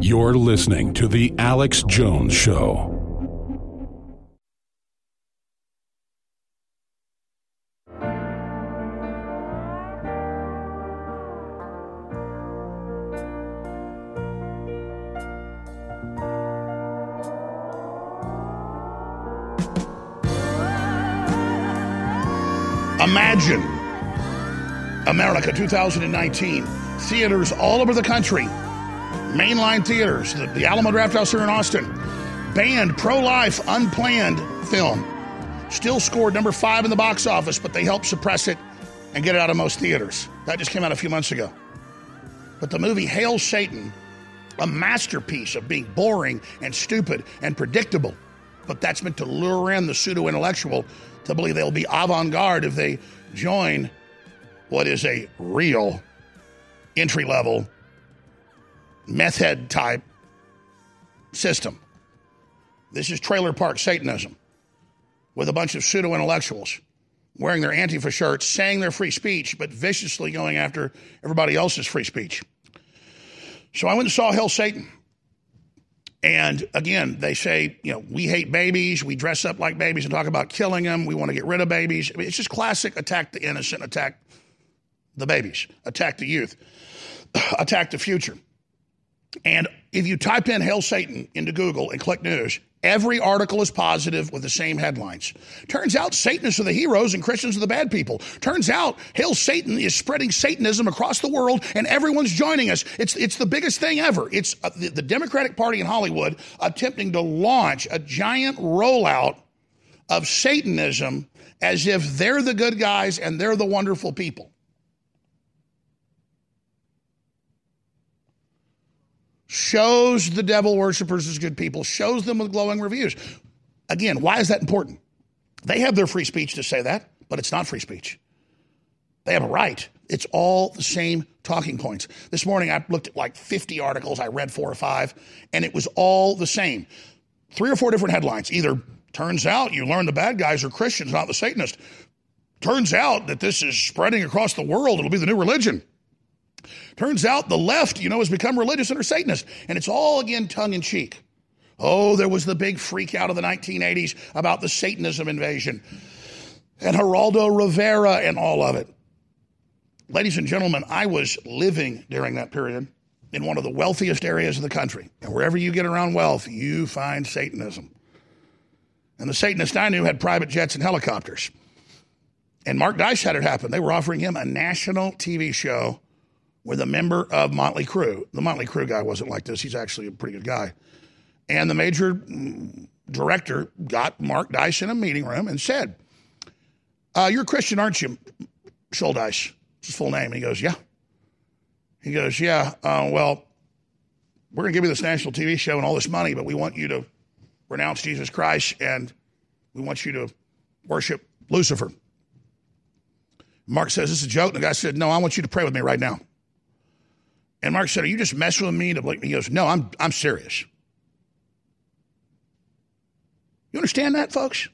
You're listening to The Alex Jones Show. Imagine America 2019. Theaters all over the country, mainline theaters, the, the Alamo Drafthouse here in Austin, banned pro life, unplanned film. Still scored number five in the box office, but they helped suppress it and get it out of most theaters. That just came out a few months ago. But the movie Hail Satan, a masterpiece of being boring and stupid and predictable, but that's meant to lure in the pseudo intellectual to believe they'll be avant garde if they join what is a real entry level meth head type system. This is trailer park Satanism with a bunch of pseudo intellectuals wearing their Antifa shirts, saying their free speech, but viciously going after everybody else's free speech. So I went and saw Hail Satan. And again, they say, you know, we hate babies. We dress up like babies and talk about killing them. We want to get rid of babies. I mean, it's just classic attack the innocent, attack the babies, attack the youth, attack the future. And if you type in Hail Satan into Google and click news, every article is positive with the same headlines. Turns out Satanists are the heroes and Christians are the bad people. Turns out Hail Satan is spreading Satanism across the world and everyone's joining us. It's, it's the biggest thing ever. It's uh, the, the Democratic Party in Hollywood attempting to launch a giant rollout of Satanism as if they're the good guys and they're the wonderful people. Shows the devil worshippers as good people, shows them with glowing reviews. Again, why is that important? They have their free speech to say that, but it's not free speech. They have a right. It's all the same talking points. This morning I looked at like 50 articles, I read four or five, and it was all the same. Three or four different headlines. Either turns out you learn the bad guys are Christians, not the Satanists. Turns out that this is spreading across the world. It'll be the new religion. Turns out the left, you know, has become religious and are Satanist. And it's all again tongue in cheek. Oh, there was the big freak out of the 1980s about the Satanism invasion and Geraldo Rivera and all of it. Ladies and gentlemen, I was living during that period in one of the wealthiest areas of the country. And wherever you get around wealth, you find Satanism. And the Satanist I knew had private jets and helicopters. And Mark Dice had it happen. They were offering him a national TV show with a member of Motley Crue. The Motley Crue guy wasn't like this. He's actually a pretty good guy. And the major mm, director got Mark Dice in a meeting room and said, uh, You're a Christian, aren't you, Schuldice? his full name. And he goes, Yeah. He goes, Yeah, uh, well, we're going to give you this national TV show and all this money, but we want you to renounce Jesus Christ and we want you to worship Lucifer. Mark says, This is a joke. And the guy said, No, I want you to pray with me right now. And Mark said, Are you just messing with me? He goes, No, I'm, I'm serious. You understand that, folks?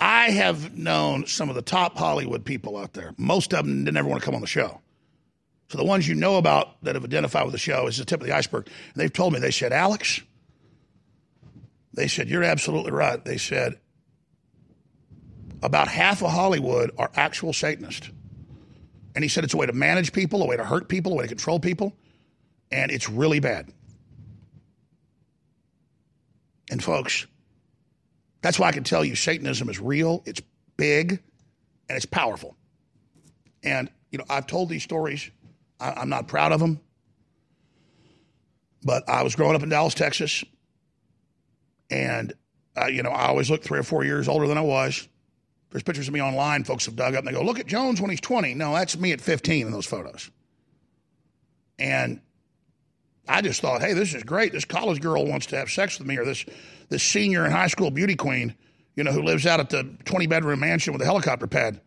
I have known some of the top Hollywood people out there. Most of them didn't ever want to come on the show. So the ones you know about that have identified with the show is the tip of the iceberg. And they've told me, they said, Alex, they said, you're absolutely right. They said, about half of Hollywood are actual Satanists. And he said it's a way to manage people, a way to hurt people, a way to control people. And it's really bad. And folks, that's why I can tell you Satanism is real, it's big, and it's powerful. And, you know, I've told these stories. I, am not proud of them. But I was growing up in Dallas, Texas. And, uh, you know, I always looked three or four years older than I was. There's pictures of me online. Folks have dug up and they go, look at Jones when he's 20. No, that's me at 15 in those photos. And I just thought, hey, this is great. This college girl wants to have sex with me, or this this senior in high school beauty queen, you know, who lives out at the 20 bedroom mansion with a helicopter pad.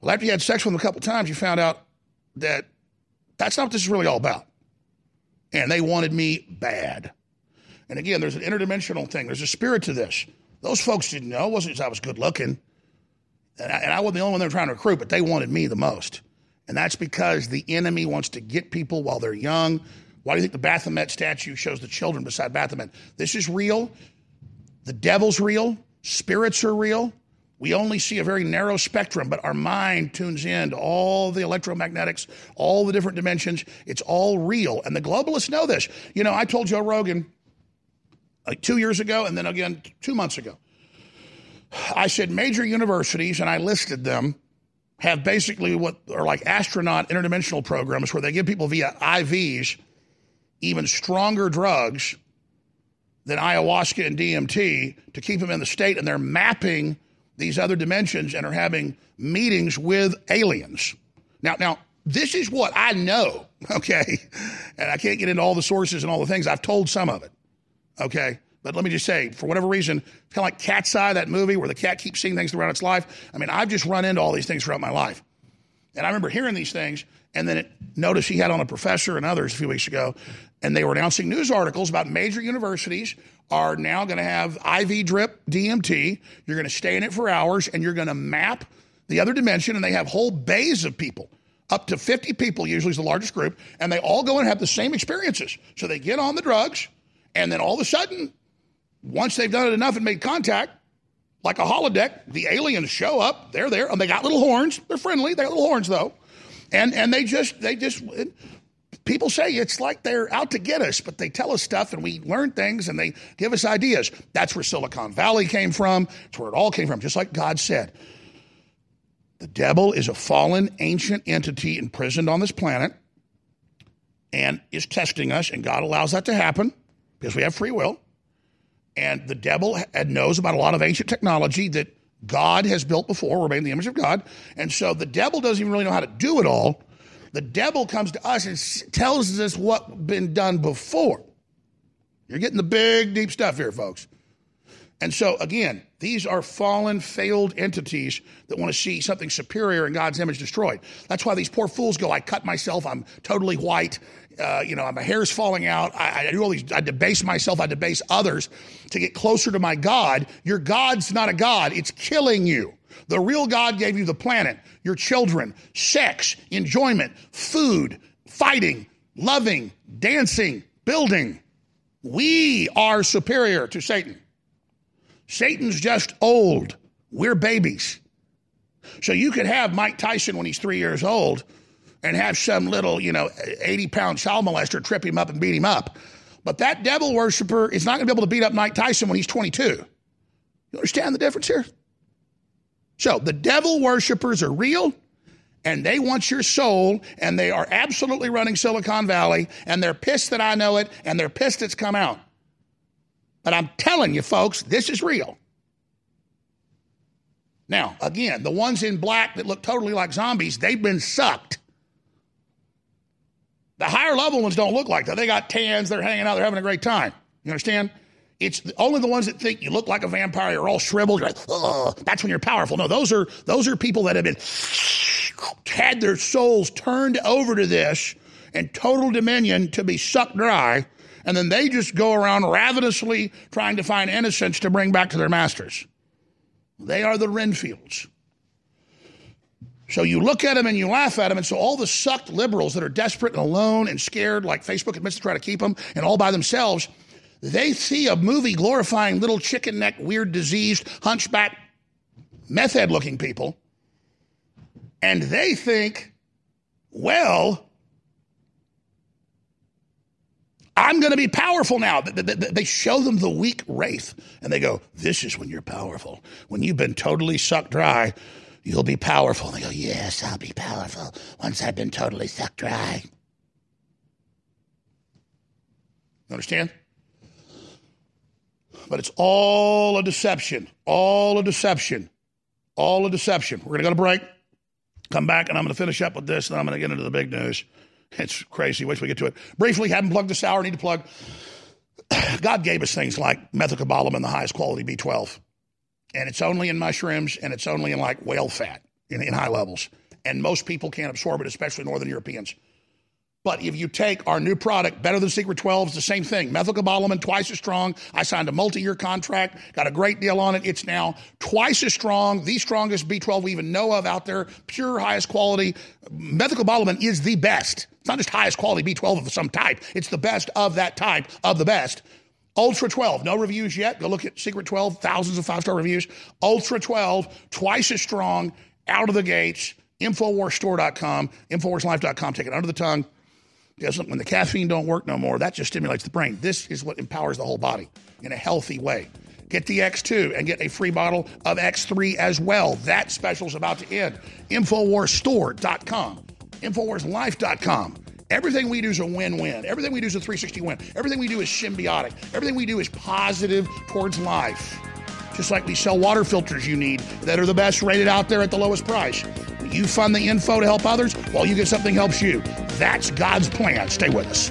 Well, after you had sex with him a couple times, you found out that that's not what this is really all about. And they wanted me bad. And again, there's an interdimensional thing. There's a spirit to this. Those folks didn't know. It wasn't just I was good looking. And I, and I wasn't the only one they were trying to recruit, but they wanted me the most. And that's because the enemy wants to get people while they're young, why do you think the Baphomet statue shows the children beside Baphomet? This is real. The devil's real. Spirits are real. We only see a very narrow spectrum, but our mind tunes in to all the electromagnetics, all the different dimensions. It's all real. And the globalists know this. You know, I told Joe Rogan like two years ago and then again two months ago. I said major universities, and I listed them, have basically what are like astronaut interdimensional programs where they give people via IVs even stronger drugs than ayahuasca and DMT to keep them in the state, and they're mapping these other dimensions and are having meetings with aliens. Now, now this is what I know, okay? And I can't get into all the sources and all the things. I've told some of it, okay? But let me just say, for whatever reason, kind of like Cat's Eye, that movie where the cat keeps seeing things throughout its life. I mean, I've just run into all these things throughout my life. And I remember hearing these things, and then it, notice he had on a professor and others a few weeks ago and they were announcing news articles about major universities are now going to have IV drip DMT. You're going to stay in it for hours and you're going to map the other dimension. And they have whole bays of people, up to 50 people, usually is the largest group, and they all go and have the same experiences. So they get on the drugs, and then all of a sudden, once they've done it enough and made contact, like a holodeck, the aliens show up. They're there, and they got little horns. They're friendly. They got little horns though, and and they just they just people say it's like they're out to get us, but they tell us stuff and we learn things and they give us ideas. That's where Silicon Valley came from. It's where it all came from, just like God said. The devil is a fallen ancient entity imprisoned on this planet and is testing us, and God allows that to happen because we have free will. And the devil knows about a lot of ancient technology that God has built before. We're made the image of God. And so the devil doesn't even really know how to do it all The devil comes to us and tells us what's been done before. You're getting the big, deep stuff here, folks. And so, again, these are fallen, failed entities that want to see something superior in God's image destroyed. That's why these poor fools go, I cut myself, I'm totally white, uh, you know, my hair's falling out, I, I do all these, I debase myself, I debase others to get closer to my God. Your God's not a God, it's killing you. The real God gave you the planet, your children, sex, enjoyment, food, fighting, loving, dancing, building. We are superior to Satan. Satan's just old. We're babies. So you could have Mike Tyson when he's three years old and have some little, you know, 80 pound child molester trip him up and beat him up. But that devil worshiper is not going to be able to beat up Mike Tyson when he's 22. You understand the difference here? So the devil worshippers are real and they want your soul and they are absolutely running Silicon Valley and they're pissed that I know it and they're pissed it's come out. But I'm telling you, folks, this is real. Now, again, the ones in black that look totally like zombies, they've been sucked. The higher level ones don't look like that. They got tans, they're hanging out, they're having a great time. You understand? It's only the ones that think you look like a vampire, you're all shriveled, you're like, that's when you're powerful. No, those are those are people that have been had their souls turned over to this and total dominion to be sucked dry, and then they just go around ravenously trying to find innocence to bring back to their masters. They are the Renfields. So you look at them and you laugh at them, and so all the sucked liberals that are desperate and alone and scared, like Facebook admits to try to keep them, and all by themselves they see a movie glorifying little chicken neck, weird, diseased, hunchback, meth head looking people, and they think, well, I'm going to be powerful now. They show them the weak wraith, and they go, This is when you're powerful. When you've been totally sucked dry, you'll be powerful. And they go, Yes, I'll be powerful once I've been totally sucked dry. You Understand? But it's all a deception. All a deception. All a deception. We're going to go to break. Come back, and I'm going to finish up with this, and I'm going to get into the big news. It's crazy. Wait till we get to it. Briefly, haven't plugged this hour. Need to plug. God gave us things like methylcobalamin, the highest quality B12. And it's only in mushrooms, and it's only in like whale fat in, in high levels. And most people can't absorb it, especially Northern Europeans. But if you take our new product, Better Than Secret 12, it's the same thing. Methylcobalamin, twice as strong. I signed a multi year contract, got a great deal on it. It's now twice as strong, the strongest B12 we even know of out there, pure highest quality. Methylcobalamin is the best. It's not just highest quality B12 of some type, it's the best of that type of the best. Ultra 12, no reviews yet. Go look at Secret 12, thousands of five star reviews. Ultra 12, twice as strong, out of the gates. Infowarsstore.com, Infowarslife.com. Take it under the tongue because when the caffeine don't work no more, that just stimulates the brain. This is what empowers the whole body in a healthy way. Get the X2 and get a free bottle of X3 as well. That special is about to end. Infowarsstore.com, Infowarslife.com. Everything we do is a win-win. Everything we do is a 360 win. Everything we do is symbiotic. Everything we do is positive towards life. Just like we sell water filters you need that are the best rated out there at the lowest price. You fund the info to help others while you get something helps you. That's God's plan. Stay with us.